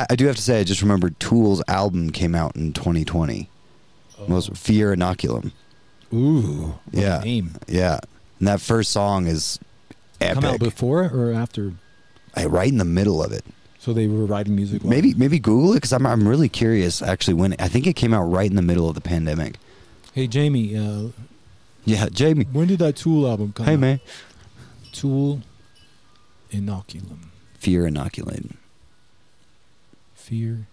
I do have to say I just remembered Tool's album came out in 2020. Was Fear Inoculum. Ooh, Yeah. Yeah, and that first song is epic. Come out before or after? I- right in the middle of it. So they were writing music. Maybe maybe Google it because I'm I'm really curious actually when I think it came out right in the middle of the pandemic. Hey Jamie, uh, Yeah, Jamie. when did that Tool album come out? Hey out? man. Tool, Inoculum, Fear Inoculum. Fear,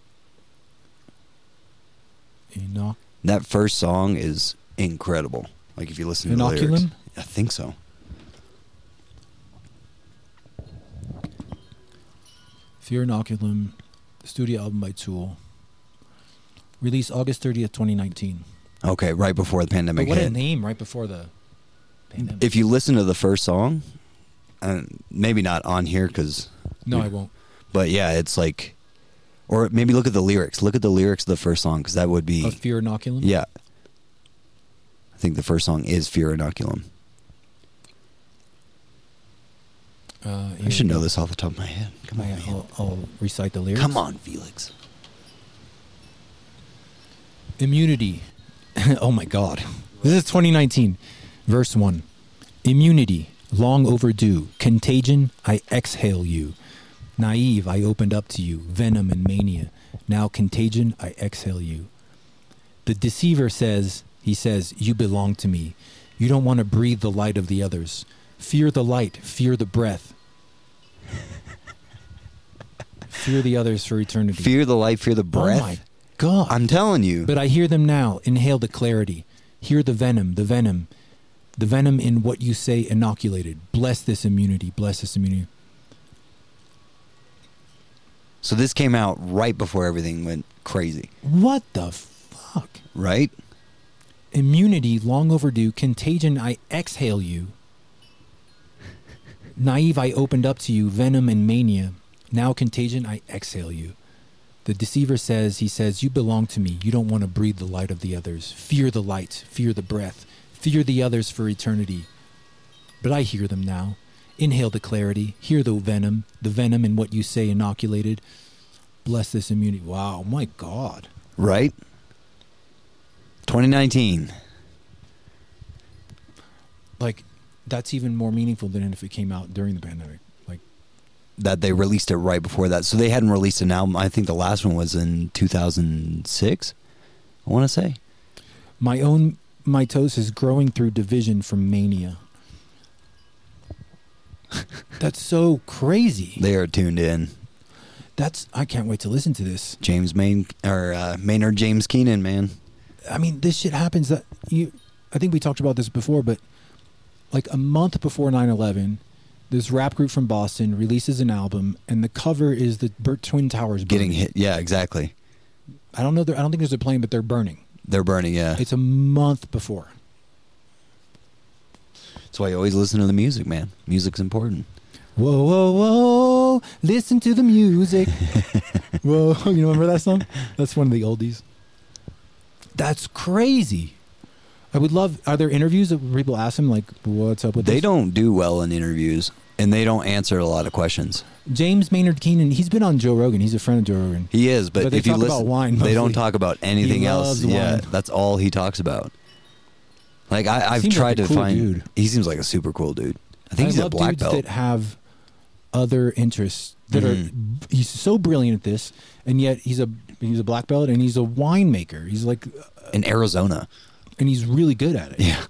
Inoc. That first song is incredible. Like if you listen to the lyrics. Inoculum? I think so. Fear Inoculum, studio album by Tool. Released August 30th, 2019. Okay, right before the pandemic But what a name right before the pandemic. If you listen to the first song, uh, maybe not on here because, no, I won't. but yeah, it's like, or maybe look at the lyrics. Look at the lyrics of the first song because that would be, Of Fear Inoculum? yeah. I think the first song is Fear Inoculum. Uh, I should know this off the top of my head. Come on. I'll, I'll recite the lyrics. Come on, Felix. Immunity. oh my God. This is 2019. Verse 1. Immunity, long overdue. Contagion, I exhale you. Naive, I opened up to you. Venom and mania. Now contagion, I exhale you. The deceiver says, he says, You belong to me. You don't want to breathe the light of the others. Fear the light, fear the breath. fear the others for eternity. Fear the light, fear the breath. Oh my God. I'm telling you. But I hear them now. Inhale the clarity. Hear the venom, the venom. The venom in what you say inoculated. Bless this immunity. Bless this immunity. so this came out right before everything went crazy, What the fuck? right? Immunity, long overdue. Contagion, I exhale you. Naive, I opened up to you. Venom and mania. Now contagion, I exhale you. The deceiver says, he says, You belong to me. You don't want to breathe the light of the others. Fear the light, fear the breath, fear the others for eternity. But I hear them now. Inhale the clarity, hear the venom, the venom in what you say inoculated. Bless this immunity. Wow, my God. Right? 2019. Like, that's even more meaningful than if it came out during the pandemic. Like, That they released it right before that. So they hadn't released an album. I think the last one was in 2006. I want to say. my own mitosis growing through division from mania. That's so crazy. They are tuned in. That's I can't wait to listen to this. James Main or uh, Maynard James Keenan, man. I mean, this shit happens that you I think we talked about this before, but like a month before 9/11, this rap group from Boston releases an album and the cover is the Bur- Twin Towers Getting burning. hit. Yeah, exactly. I don't know I don't think there's a plane but they're burning. They're burning. Yeah. It's a month before. That's why you always listen to the music, man. Music's important. Whoa, whoa, whoa! Listen to the music. whoa, you remember that song? That's one of the oldies. That's crazy. I would love. Are there interviews that people ask him like, "What's up with They this?" don't do well in interviews, and they don't answer a lot of questions. James Maynard Keenan. He's been on Joe Rogan. He's a friend of Joe Rogan. He is, but, But if you listen, about wine they don't talk about anything else. Yeah, that's all he talks about. Like I, like tried a to cool find. dude. He seems like a super cool dude. I think he's a black dudes belt. that have other interests that Mhm. are. He's so brilliant at this, and yet he's a he's a black belt and he's a winemaker. He's like, in Arizona. And he's really good at it. Yeah.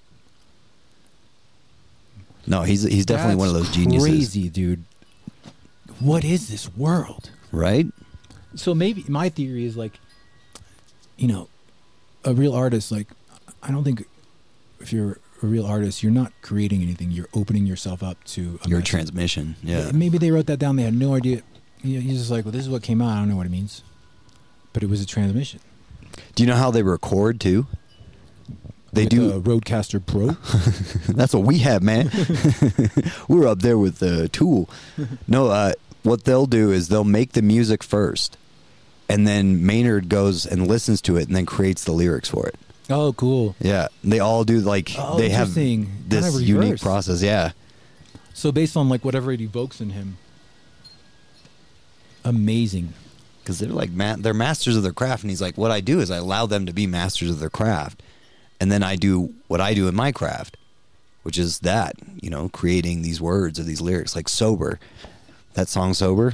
No, he's he's definitely one of those geniuses, Crazy dude. What is this world? right? So maybe my theory is like, you know, a real artist. Like, I don't think if you're a real artist, you're not creating anything. You're opening yourself up to a Your message. transmission. Yeah. Maybe they wrote that down. They had no idea. He's just like, well, this is what came out. I don't know what it means, but it was a transmission. Do you know how they record too? They With do. RODECaster Pro. That's what we have, man. We're up there with the tool. No, uh, what they'll do is they'll make the music first, and then Maynard goes and listens to it and then creates the lyrics for it. oh, cool. Yeah, they all do like Oh, they have this unique process. Yeah, So based on like whatever it evokes in him, amazing. because they're like ma- they're masters of their craft, and he's like, what I do is I allow them to be masters of their craft, and then I do what I do in my craft, which is that you know creating these words or these lyrics like sober. That song sober.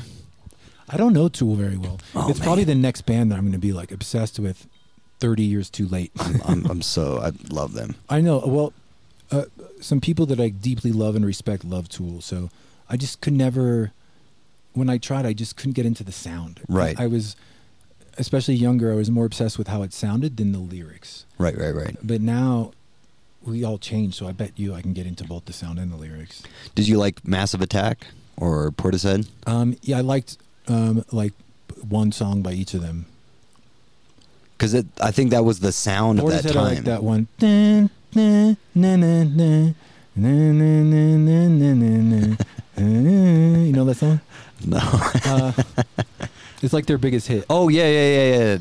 I don't know Tool very well. Oh, it's probably the next band that I'm going to be like obsessed with. Thirty years too late. I'm, I'm so I love them. I know. Well, uh, some people that I deeply love and respect love Tool. So I just could never. When I tried, I just couldn't get into the sound. Right. I was, especially younger, I was more obsessed with how it sounded than the lyrics. Right, right, right. But now we all change, so I bet you I can get into both the sound and the lyrics. Did you like Massive Attack or Portishead? Um, yeah, I liked um, like one song by each of them. Because I think that was the sound Portishead, of that time. I that one. You know that song? No. uh, it's like their biggest hit. oh yeah, yeah, yeah, yeah.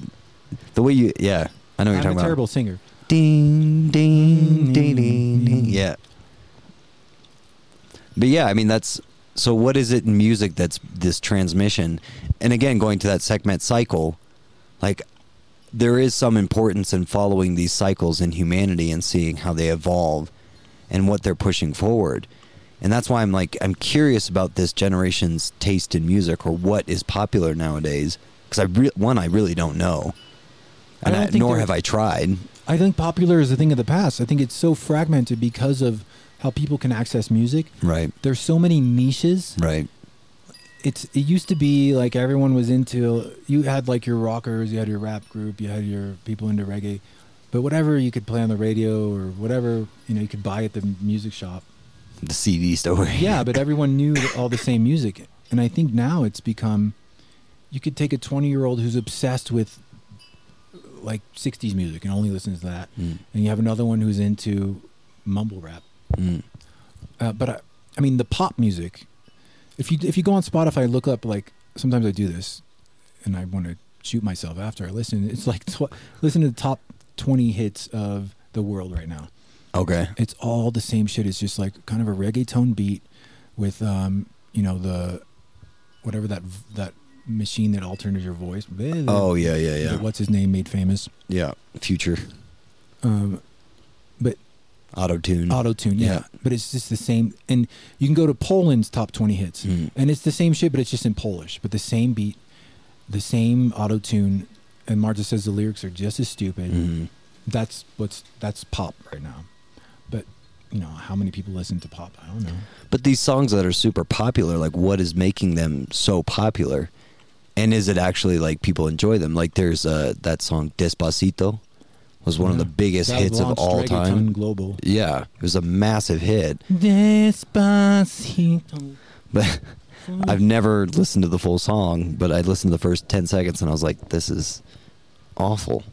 The way you, yeah, I know what you're talking a terrible about. singer. Ding, ding, mm-hmm. ding, ding, ding. Yeah. But yeah, I mean that's so what is it in music that's this transmission? And again, going to that Sekhmet cycle, like there is some importance in following these cycles in humanity and seeing how they evolve and what they're pushing forward. And that's why I'm like I'm curious about this generation's taste in music or what is popular nowadays because I re- one I really don't know. I And don't I nor have I tried. I think popular is a thing of the past. I think it's so fragmented because of how people can access music. Right. There's so many niches. Right. It's it used to be like everyone was into you had like your rockers, you had your rap group, you had your people into reggae. But whatever you could play on the radio or whatever, you know, you could buy at the music shop. The CD store. Yeah, but everyone knew all the same music. And I think now it's become you could take a 20-year-old who's obsessed with like 60s music and only listens to that. Mm. And you have another one who's into mumble rap. Mm. Uh, but I, I mean, the pop music. If you if you go on Spotify, look up like sometimes I do this, and I want to shoot myself after I listen. It's like tw- listen to the top twenty hits of the world right now. Okay. It's all the same shit. It's just like kind of a reggaeton beat with um you know the whatever that that machine that alters your voice. Oh yeah, yeah, yeah. What's his name made famous? Yeah. Future Um, but auto tune. auto tune, yeah. Yeah. But it's just the same. And you can go to Poland's top 20 hits, Mm. and it's the same shit, but it's just in Polish. But the same beat, the same auto tune. And Marta says the lyrics are just as stupid. Mhm. That's what's that's pop right now. You know how many people listen to pop? I don't know. But these songs that are super popular, like what is making them so popular? And is it actually like people enjoy them? Like there's uh, that song Despacito was one of the biggest That hits of all time. Global. Yeah, it was a massive hit. Despacito. But I've never listened to the full song, but I listened to the first 10 seconds and I was like this is awful.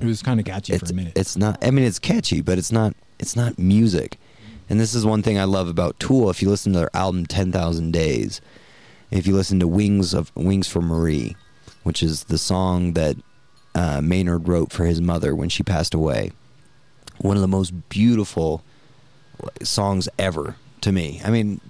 It was kind of catchy it's, for a minute. It's not. I mean, it's catchy, but it's not. It's not music. And this is one thing I love about Tool. If you listen to their album Ten Thousand Days, if you listen to Wings of Wings for Marie, which is the song that uh, Maynard wrote for his mother when she passed away, one of the most beautiful songs ever to me. I mean,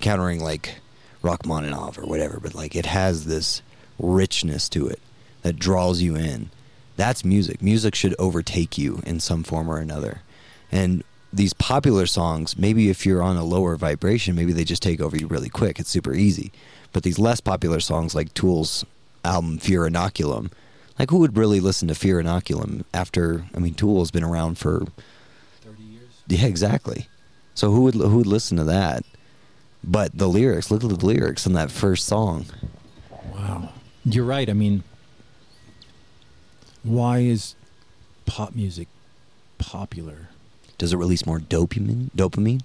countering like Rachmaninoff or whatever, but like it has this richness to it that draws you in. That's music. Music should overtake you in some form or another. And these popular songs, maybe if you're on a lower vibration, maybe they just take over you really quick. It's super easy. But these less popular songs like Tool's album Fear Inoculum, like who would really listen to Fear Inoculum after I mean Tool has been around for 30 years. yeah, exactly. So who would who would listen to that? But the lyrics, look at the lyrics on that first song. Wow. You're right. I mean, why is pop music popular? Does it release more dopamine? Dopamine?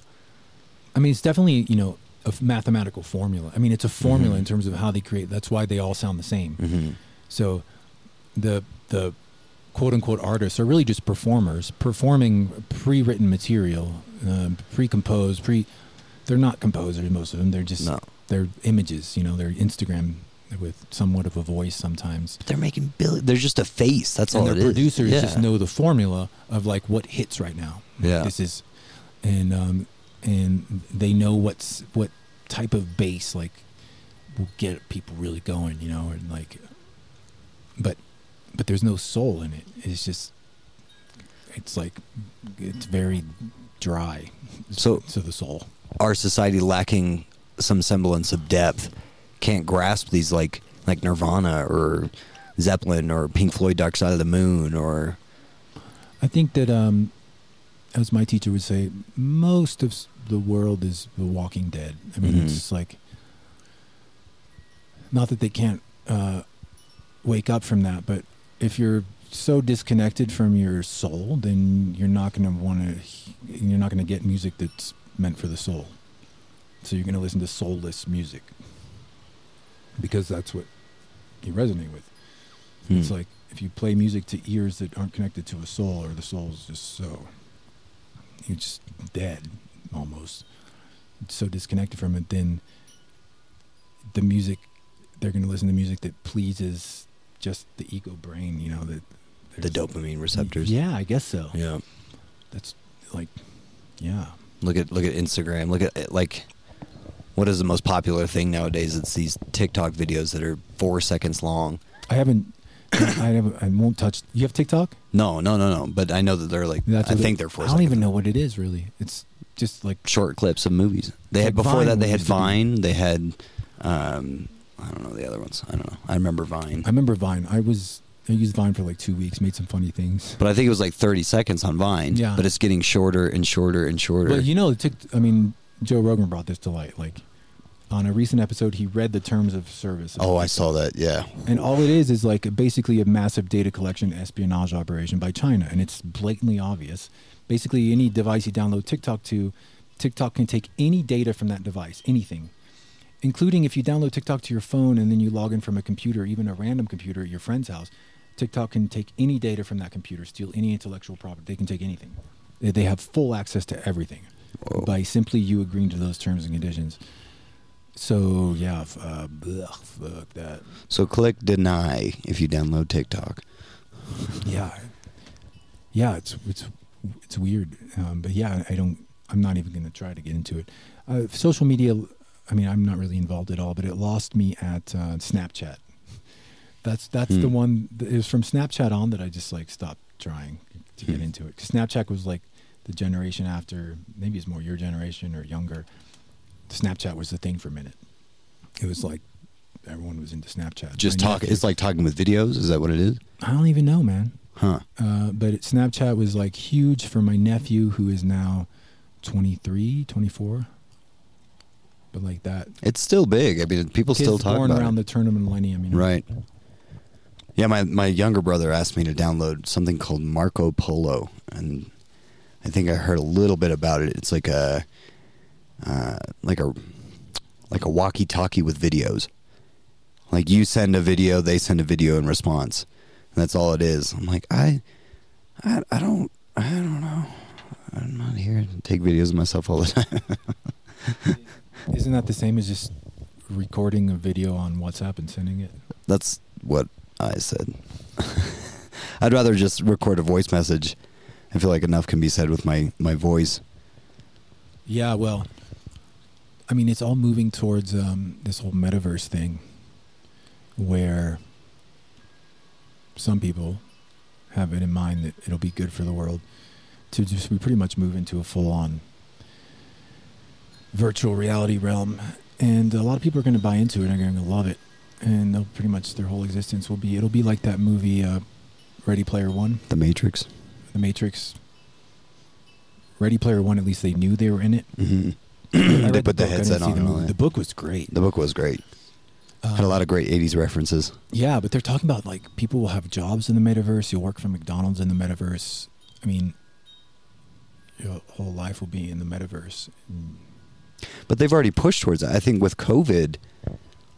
I mean, it's definitely, you know, a mathematical formula. I mean, it's a formula Mhm. in terms of how they create. That's why they all sound the same. Mm-hmm. So the the quote unquote artists are really just performers performing pre-written material, um, pre-composed, pre they're not composers most of them. They're just No. they're images, you know, they're Instagram with somewhat of a voice sometimes. They're making billion. They're just a face. That's and all their it is. producers Yeah. just know the formula of like what hits right now. Yeah. This is and um and they know what's what type of bass like will get people really going, you know, and like but but there's no soul in it. It's just it's like it's very dry. So- to the soul. Our society lacking some semblance of depth can't grasp these like like Nirvana or Zeppelin or Pink Floyd Dark Side of the Moon or I think that, um, as my teacher would say, most of the world is The Walking Dead. I mean, Mhm. it's like, not that they can't uh, wake up from that, but if you're so disconnected from your soul, then you're not going to want to. You're not going to get music that's meant for the soul. So you're going to listen to soulless music because that's what you resonate with. It's Hmm. like if you play music to ears that aren't connected to a soul, or the soul's just so you're just dead almost. It's so disconnected from it, then the music they're going to listen to music that pleases just the ego brain. You know that the dopamine receptors. Yeah, I guess so. Yeah. That's like, yeah. Look at look at Instagram. Look at like what is the most popular thing nowadays? It's these TikTok videos that are four seconds long. I haven't. I haven't. I won't touch. You have TikTok? No, no, no, no. But I know that they're like. That's I think they're four. I don't seconds even know what it is really. It's just like short clips of movies. They Like had before Vine that. They had used to be. Vine. They had. Um, I don't know the other ones. I don't know. I remember Vine, I remember Vine. I was I used Vine for like two weeks. Made some funny things. but I think it was like thirty seconds on Vine. Yeah. But it's getting shorter and shorter and shorter. But you know, it took. I mean, Joe Rogan brought this to light. Like on a recent episode, he read the terms of service. oh, I saw that. Yeah. And all it is is like basically a massive data collection espionage operation by China, and it's blatantly obvious. Basically, any device you download TikTok to, TikTok can take any data from that device, anything, including if you download TikTok to your phone and then you log in from a computer, even a random computer at your friend's house. TikTok can take any data from that computer, steal any intellectual property. They can take anything. They- have full access to everything Whoa. by simply you agreeing to those terms and conditions. So yeah, f- uh, blech, fuck that. So click deny if you download TikTok. Yeah, yeah, it's it's it's weird, um, but yeah, I don't. I'm not even going to try to get into it. Uh, social media. I mean, I'm not really involved at all, but it lost me at uh, Snapchat. That's that's the Hmm. one. It was from Snapchat on that I just like stopped trying to get Hmm. into it. 'Cause Snapchat was like the generation after, maybe it's more your generation or younger. Snapchat was the thing for a minute. It was like everyone was into Snapchat. Just talk. It's like talking with videos. Is that what it is? I don't even know, man. Huh. Uh, but it, Snapchat was like huge for my nephew who is now 23, 24. But like that. It's still big. I mean, people Kids still talk born about around it. the turn of the millennium, you know? Right. Yeah, my my younger brother asked me to download something called Marco Polo, and I think I heard a little bit about it. It's like a uh, like a like a walkie-talkie with videos. Like you send a video, they send a video in response, and that's all it is. I'm like, I, I, I don't, I don't know. I'm not here to take videos of myself all the time. Isn't that the same as just recording a video on WhatsApp and sending it? That's what I said. I'd rather just record a voice message. I feel like enough can be said with my, my voice. Yeah, well, I mean, it's all moving towards um, this whole metaverse thing where some people have it in mind that it'll be good for the world to just we pretty much move into a full on virtual reality realm. And a lot of people are going to buy into it and are going to love it. And they'll pretty much their whole existence will be it'll be like that movie uh, Ready Player One, The Matrix. The Matrix. Ready Player One, at least they knew they were in it. hmm I they put the, book, headset on. The, and all that. the book was great. The book was great. Had a um, lot of great 80s references. Yeah, but they're talking about like people will have jobs in the metaverse. You'll work for McDonald's in the metaverse. I mean, your whole life will be in the metaverse. But they've already pushed towards that. I think with COVID,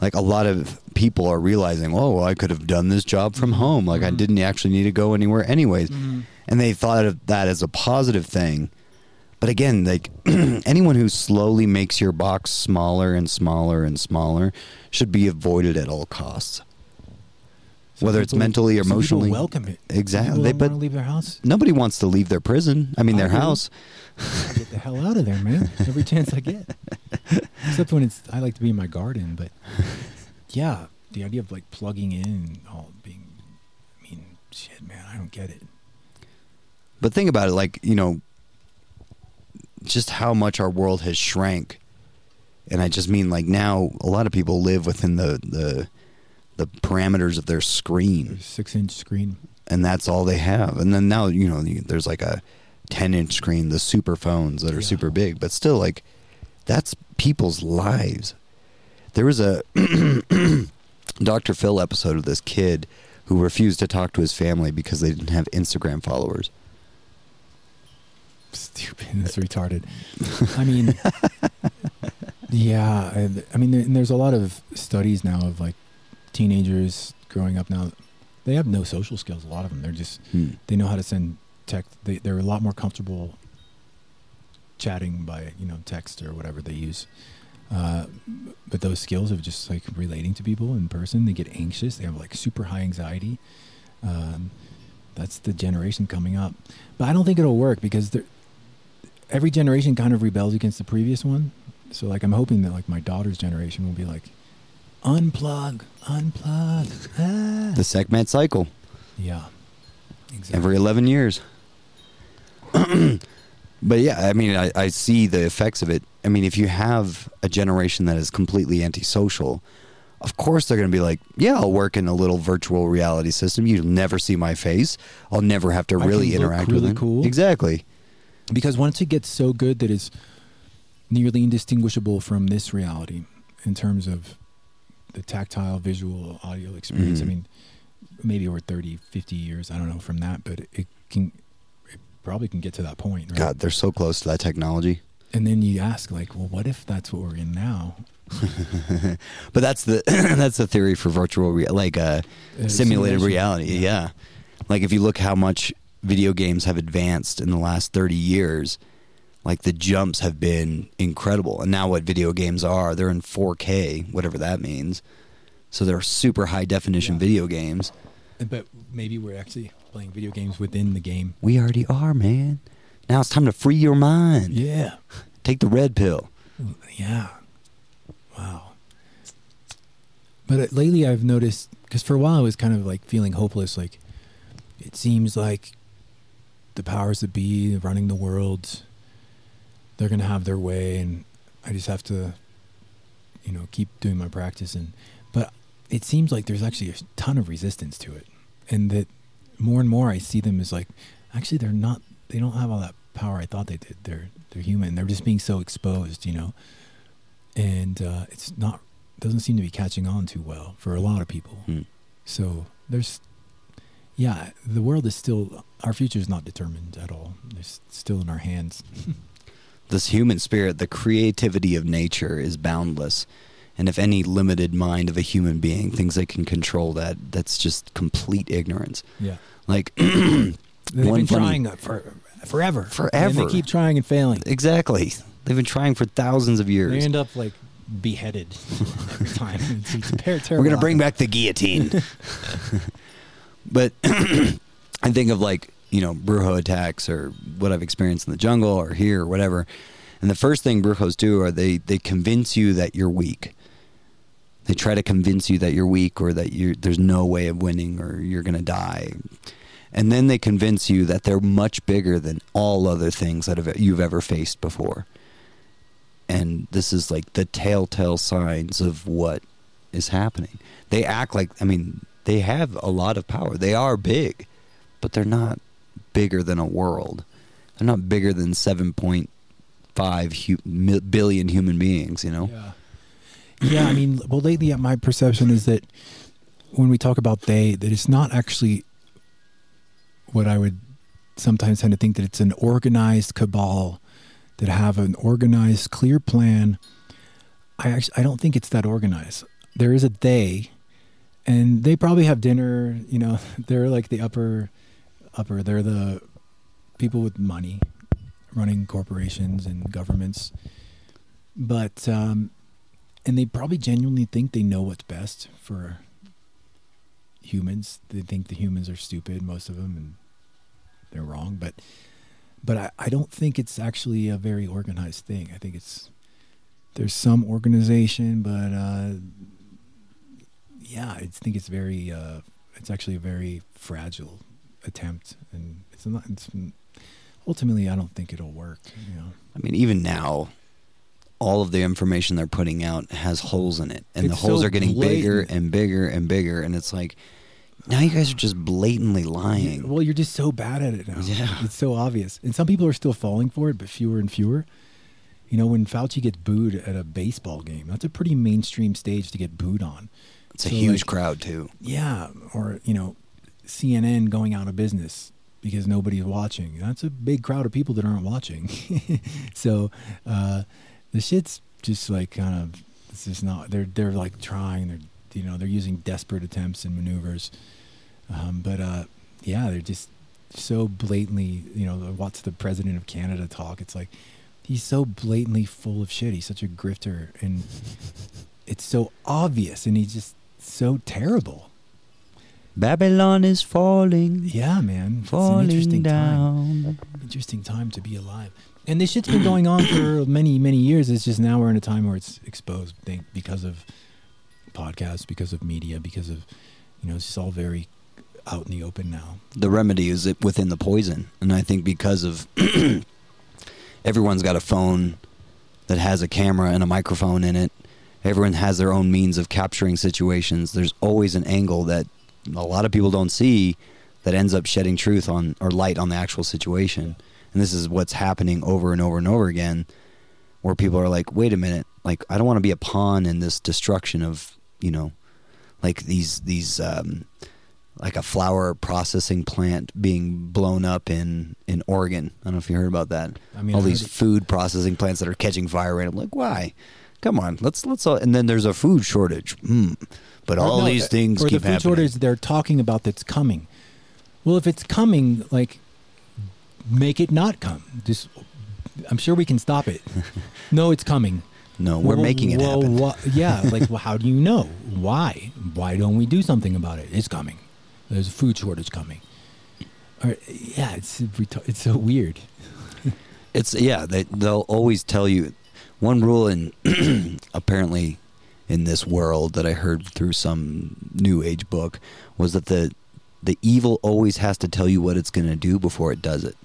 like a lot of people are realizing, oh, well, I could have done this job from mm-hmm. home. Like I Mhm. didn't actually need to go anywhere anyways. Mm-hmm. and they thought of that as a positive thing. But again, like anyone who slowly makes your box smaller and smaller and smaller should be avoided at all costs. Some Whether it's mentally or people emotionally. welcome it. Exactly. People They- don't but- want to leave their house. Nobody wants to leave their prison. I mean, I their do. house. Get the hell out of there, man! Every chance I get. Except when it's, I like to be in my garden. But yeah, the idea of like plugging in, and all being, I mean, shit, man, I don't get it. But think about it, like you know, just how much our world has shrank, and I just mean like now a lot of people live within the the the parameters of their screen. Six inch screen. and that's all they have. And then now, you know, there's like a 10 inch screen, the super phones that are Yeah. super big, but still, like, that's people's lives. There was a Dr. Phil episode of this kid who refused to talk to his family because they didn't have Instagram followers. Stupid. It's retarded. I mean, yeah. I, I mean, there, there's a lot of studies now of like teenagers growing up now. They have no social skills. A lot of them. They're just Hmm. they know how to send text. They they're a lot more comfortable chatting by you know text or whatever they use. Uh, but those skills of just like relating to people in person, they get anxious. They have like super high anxiety. Um, that's the generation coming up. But I don't think it'll work because there, every generation kind of rebels against the previous one. So like I'm hoping that like my daughter's generation will be like, unplug, unplug. Ah. The Sekhmet cycle yeah. Exactly. every 11 years. but yeah, I mean, I, I see the effects of it. I mean, if you have a generation that is completely antisocial, of course they're going to be like, yeah, I'll work in a little virtual reality system. You'll never see my face. I'll never have to really interact with really them. cool. Exactly. Because once it gets so good that it's nearly indistinguishable from this reality in terms of the tactile visual audio experience i Mhm. mean maybe we're 30 50 years i don't know from that but it can it probably can get to that point right? God, they're so close to that technology. and then you ask like well what if that's what we're in now but that's the that's the theory for virtual rea- like uh, Uh, simulated reality. Yeah. Like if you look how much video games have advanced in the last 30 years, like the jumps have been incredible. And now what video games are, they're in 4K, whatever that means. So they're super high definition Yeah. video games. but maybe we're actually playing video games within the game We already are, man. Now it's time to free your mind. yeah Take the red pill. Yeah. Wow. But uh, lately I've noticed, because for a while I was kind of like feeling hopeless. Like, it seems like the powers that be running the world, they're going to have their way, and I just have to, you know, keep doing my practice. And, but it seems like there's actually a ton of resistance to it. And that more and more I see them as like, actually, they're not, they don't have all that power I thought they did. They're, they're human. They're just being so exposed, you know? and uh, it's not doesn't seem to be catching on too well for a lot of people. Hmm. So there's, yeah, the world is still our future is not determined at all. It's still in our hands. This human spirit, the creativity of nature is boundless. And if any limited mind of a human being thinks they can control that, that's just complete ignorance. Yeah, Like, they've been funny- trying for forever, Forever. And they keep trying and failing. exactly. They've been trying for thousands of years. They end up like beheaded every time. It's, it's We're going to bring back the guillotine. But I think of like, you know, brujo attacks or what I've experienced in the jungle or here or whatever. And the first thing brujos do are they, they convince you that you're weak. They try to convince you that you're weak or that you there's no way of winning or you're going to die. And then they convince you that they're much bigger than all other things that have, you've ever faced before. And this is like the telltale signs of what is happening. They act like, I mean, they have a lot of power. They are big, but they're not bigger than a world. They're not bigger than 7.5 hu- billion human beings, you know? Yeah. Yeah, I mean, well, lately, uh, my perception is that when we talk about they, that it's not actually what I would sometimes tend to think that it's an organized cabal that have an organized, clear plan. I actually, I don't think it's that organized. There is a they, and they probably have dinner. You know, they're like the upper, upper. They're the people with money, running corporations and governments. But um, and they probably genuinely think they know what's best for humans. They think the humans are stupid, most of them, and they're wrong. But but I, I don't think it's actually a very organized thing. I think it's there's some organization, but uh, yeah, I think it's very uh, it's actually a very fragile attempt, and it's not. It's ultimately, I don't think it'll work. You know. I mean, even now, all of the information they're putting out has holes in it, and It's the holes so are getting bigger and bigger and bigger, and it's like, now you guys are just blatantly lying. Well, you're just so bad at it now. Yeah. It's so obvious. And some people are still falling for it, but fewer and fewer. You know, when Fauci gets booed at a baseball game, that's a pretty mainstream stage to get booed on. It's a huge like, crowd too. Yeah. Or, you know, CNN going out of business because nobody's watching. That's a big crowd of people that aren't watching. so uh, the shit's just like kind of, it's just not, they're, they're like trying, they're, you know, they're using desperate attempts and maneuvers. Um, but uh, yeah, they're just so blatantly, you know, watch the president of Canada talk. It's like he's so blatantly full of shit. He's such a grifter, and it's so obvious, and he just so terrible. Babylon is falling, Yeah, man. It's an falling interesting time. Interesting time to be alive. And this shit's been going on for many, many years. It's just now we're in a time where it's exposed think, because of podcasts, because of media, because of, you know, it's just all very out in the open now. The remedy is within the poison, and I think because of everyone's got a phone that has a camera and a microphone in it. Everyone has their own means of capturing situations. There's always an angle that a lot of people don't see that ends up shedding truth on or light on the actual situation. And this is what's happening over and over and over again where people are like, "Wait a minute. Like I don't want to be a pawn in this destruction of, you know, like these these um like a flour processing plant being blown up in in Oregon. I don't know if you heard about that. I mean, all I these food processing plants that are catching fire, and I'm like, why? Come on, let's let's. All, and then there's a food shortage. Mm. But Or all no, these things or keep the food happening. shortage they're talking about that's coming. Well, if it's coming, like, make it not come. Just, I'm sure we can stop it. no, it's coming. No, we're Well, making it well, happen. yeah, like, well, how do you know? Why? Why don't we do something about it? It's coming. There's a food shortage coming. Or, yeah, it's it's so weird. It's yeah. They they'll always tell you one rule in apparently in this world that I heard through some new age book was that the the evil always has to tell you what it's going to do before it does it.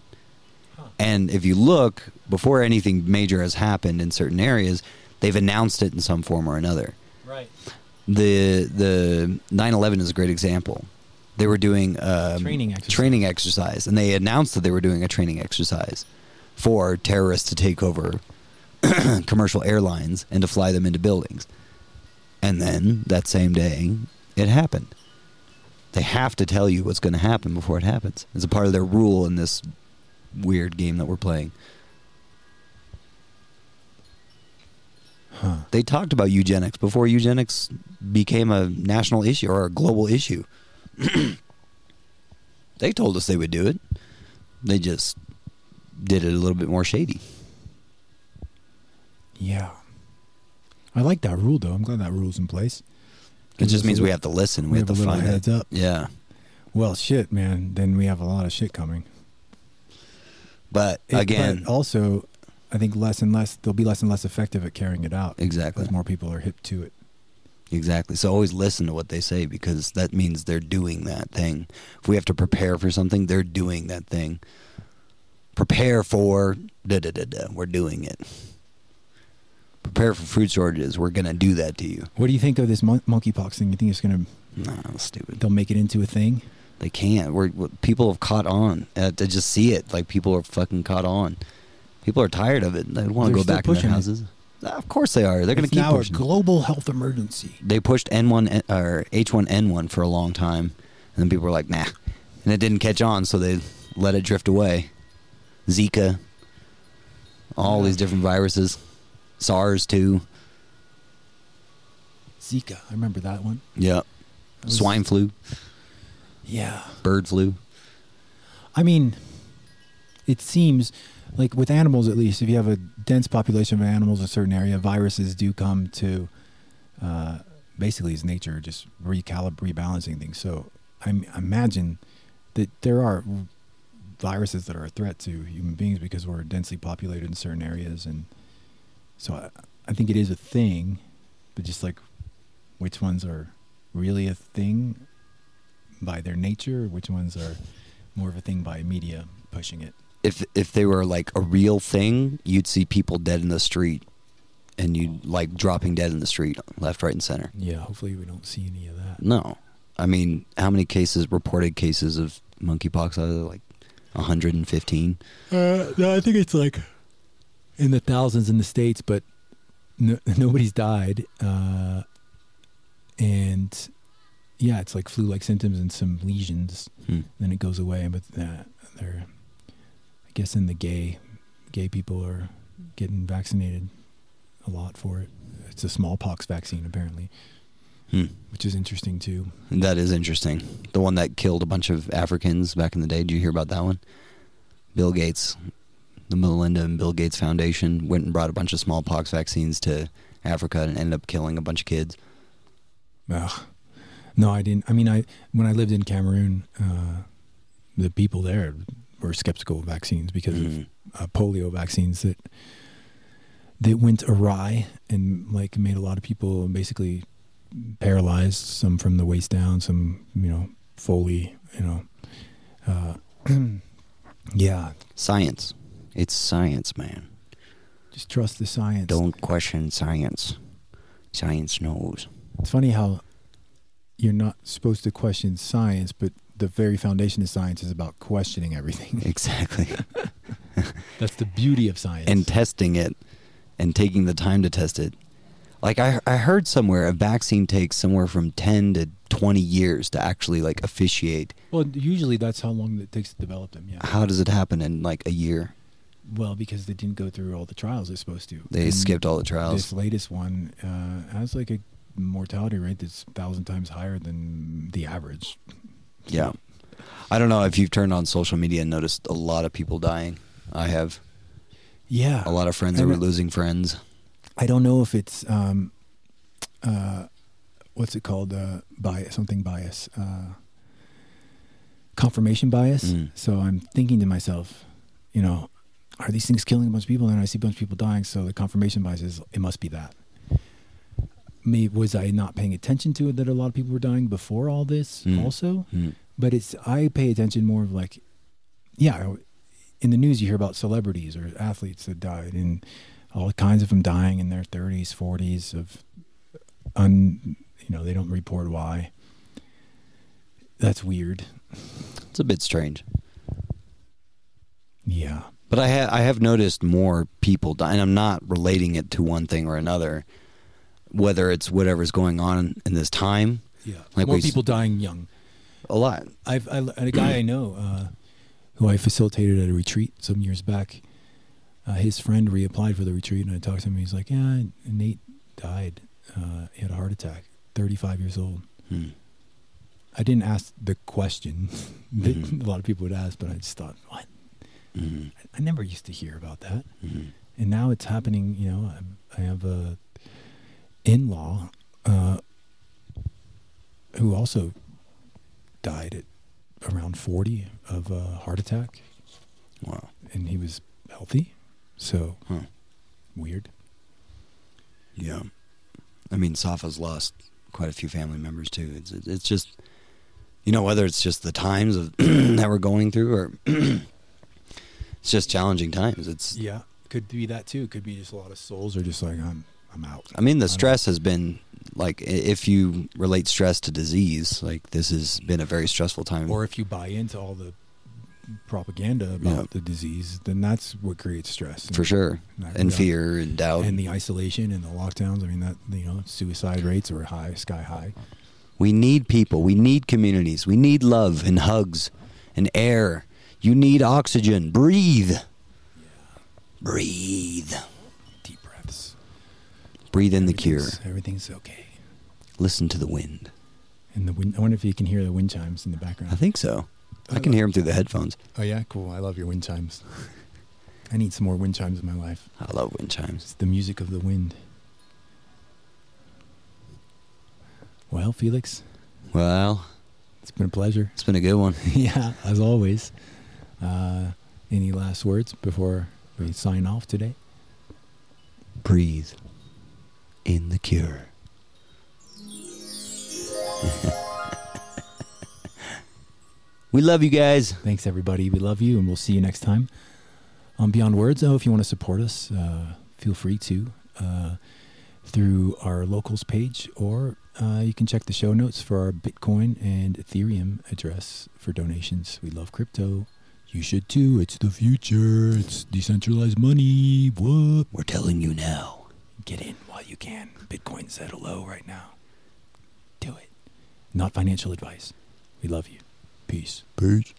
And if you look before anything major has happened in certain areas, they've announced it in some form or another. Right. the the 9/11 is a great example. They were doing um, Training exercise. training exercise, and they announced that they were doing a training exercise for terrorists to take over commercial airlines and to fly them into buildings. And then that same day, it happened. They have to tell you what's going to happen before it happens. It's a part of their rule in this weird game that we're playing. Huh. They talked about eugenics before eugenics became a national issue or a global issue. they told us they would do it. They just did it a little bit more shady. Yeah. I like that rule, though. I'm glad that rule's in place. It just means we have to listen. We, we have, have to a find heads it. up. Yeah, Well, shit, man. Then we have a lot of shit coming. but It- again, but also, I think less and less they'll be less and less effective at carrying it out exactly, as more people are hip to it. exactly. So always listen to what they say because that means they're doing that thing. If we have to prepare for something, they're doing that thing. Prepare for da da da da. We're doing it. Prepare for food shortages. We're gonna do that to you. What do you think of this mon- monkeypox thing? You think it's gonna No, stupid. they'll make it into a thing? They can't. We're, we people have caught on uh, to just see it. Like people are fucking caught on. People are tired of it. They want to go back in their pushing it. houses. Uh, Of course they are. They're going to It's keep now pushing. a global health emergency. They pushed N1 or H1N1 for a long time, and then people were like, "Nah," and it didn't catch on, so they let it drift away. Zika, all Yeah. these different viruses, SARS too. Zika, I remember that one. Yeah. Was- Swine flu, Yeah. bird flu. I mean, it seems like with animals, at least, if you have a dense population of animals in a certain area, viruses do come to uh, basically it's nature just recalib rebalancing things. So I m- imagine that there are viruses that are a threat to human beings because we're densely populated in certain areas, and so I, I think it is a thing, but just like which ones are really a thing by their nature, which ones are more of a thing by media pushing it. if if they were like a real thing, you'd see people dead in the street, and you'd like dropping dead in the street, left, right, and center. Yeah, hopefully we don't see any of that. No, I mean, how many cases reported cases of monkeypox? Are there like 115? Uh, no, I think it's like in the thousands in the states, but no, nobody's died. Uh, and yeah, it's like flu-like symptoms and some lesions. Hmm. Then it goes away. But uh, they're, I guess, in the gay, gay people are getting vaccinated a lot for it. It's a smallpox vaccine apparently, Hmm. which is interesting too. That is interesting. The one that killed a bunch of Africans back in the day. Did you hear about that one? Bill Gates, the Melinda and Bill Gates Foundation went and brought a bunch of smallpox vaccines to Africa and ended up killing a bunch of kids. Ugh. No, I didn't. I mean, I when I lived in Cameroon, uh, the people there were skeptical of vaccines because Mhm. of uh, polio vaccines that that went awry and like made a lot of people basically paralyzed. Some from the waist down, some you know fully. You know, uh, yeah. Science. It's science, man. Just trust the science. Don't question science. Science knows. It's funny how you're not supposed to question science, but the very foundation of science is about questioning everything. Exactly. That's the beauty of science. and testing it and taking the time to test it. Like I I heard somewhere a vaccine takes somewhere from 10 to 20 years to actually like officiate. well, usually that's how long it takes to develop them. Yeah. How does it happen in like a year? Well, because they didn't go through all the trials they're supposed to. They And skipped all the trials. This latest one uh, has like a mortality rate that's thousand times higher than the average. Yeah. I don't know if you've turned on social media and noticed a lot of people dying. I have. Yeah. A lot of friends that were losing friends. I don't know if it's um, uh, what's it called? Uh, bias, something bias, uh, confirmation bias. Mm. So I'm thinking to myself, you know, are these things killing a bunch of people? And I see a bunch of people dying. So the confirmation bias is it must be that. Maybe was I not paying attention to it that a lot of people were dying before all this Mm. also? Mm. But it's I pay attention more of like, yeah, in the news you hear about celebrities or athletes that died and all kinds of them dying in their 30s, 40s of un, you know, they don't report why. That's weird. It's a bit strange. Yeah. But I ha- I have noticed more people die, and I'm not relating it to one thing or another. Whether it's whatever's going on in this time, Yeah. Like More s- people dying young. a lot. I've I, a guy I know uh, who I facilitated at a retreat some years back. Uh, his friend reapplied for the retreat, and I talked to him. He's like, "Yeah, Nate died. Uh, he had a heart attack. Thirty-five years old." Hmm. I didn't ask the question that Mhm. a lot of people would ask, but I just thought, "What? Mhm. I never used to hear about that." Mhm. and now it's happening. You know, I, I have a in-law uh, who also died at around forty of a heart attack, Wow. and he was healthy. So Huh. weird. Yeah. I mean, Safa's lost quite a few family members too. It's it's just, you know, whether it's just the times of that we're going through, or it's just challenging times. It's. Yeah, could be that too. Could be just a lot of souls are just like I'm. I'm out. I mean, the I don't- stress has been like if you relate stress to disease, like this has been a very stressful time. Or if you buy into all the propaganda about Yeah. the disease, then that's what creates stress. for sure, And and fear and doubt. and the isolation and the lockdowns. I mean, that you know, suicide rates are high, sky high. We need people. We need communities. We need love and hugs and air. You need oxygen. Breathe. Breathe. Deep breaths. Breathe in the cure. Everything's- Everything's okay. Listen to the wind. And the wind. I wonder if you can hear the wind chimes in the background. I think so. I I can oh. hear them through the headphones. Oh yeah, cool. I love your wind chimes. I need some more wind chimes in my life. I love wind chimes. It's the music of the wind. Well, Felix, Well, it's been a pleasure. it's been a good one. yeah, as always. Uh, any last words before we sign off today? Breathe in the cure. we love you guys. Thanks, everybody. We love you, and we'll see you next time on Beyond Words. Oh, if you want to support us, uh, feel free to uh, through our locals page, or uh, you can check the show notes for our Bitcoin and Ethereum address for donations. We love crypto. You should too. It's the future. It's decentralized money. What? We're telling you now. Get in while you can. Bitcoin's at a low right now. Do it. Not financial advice. We love you. Peace. Peace.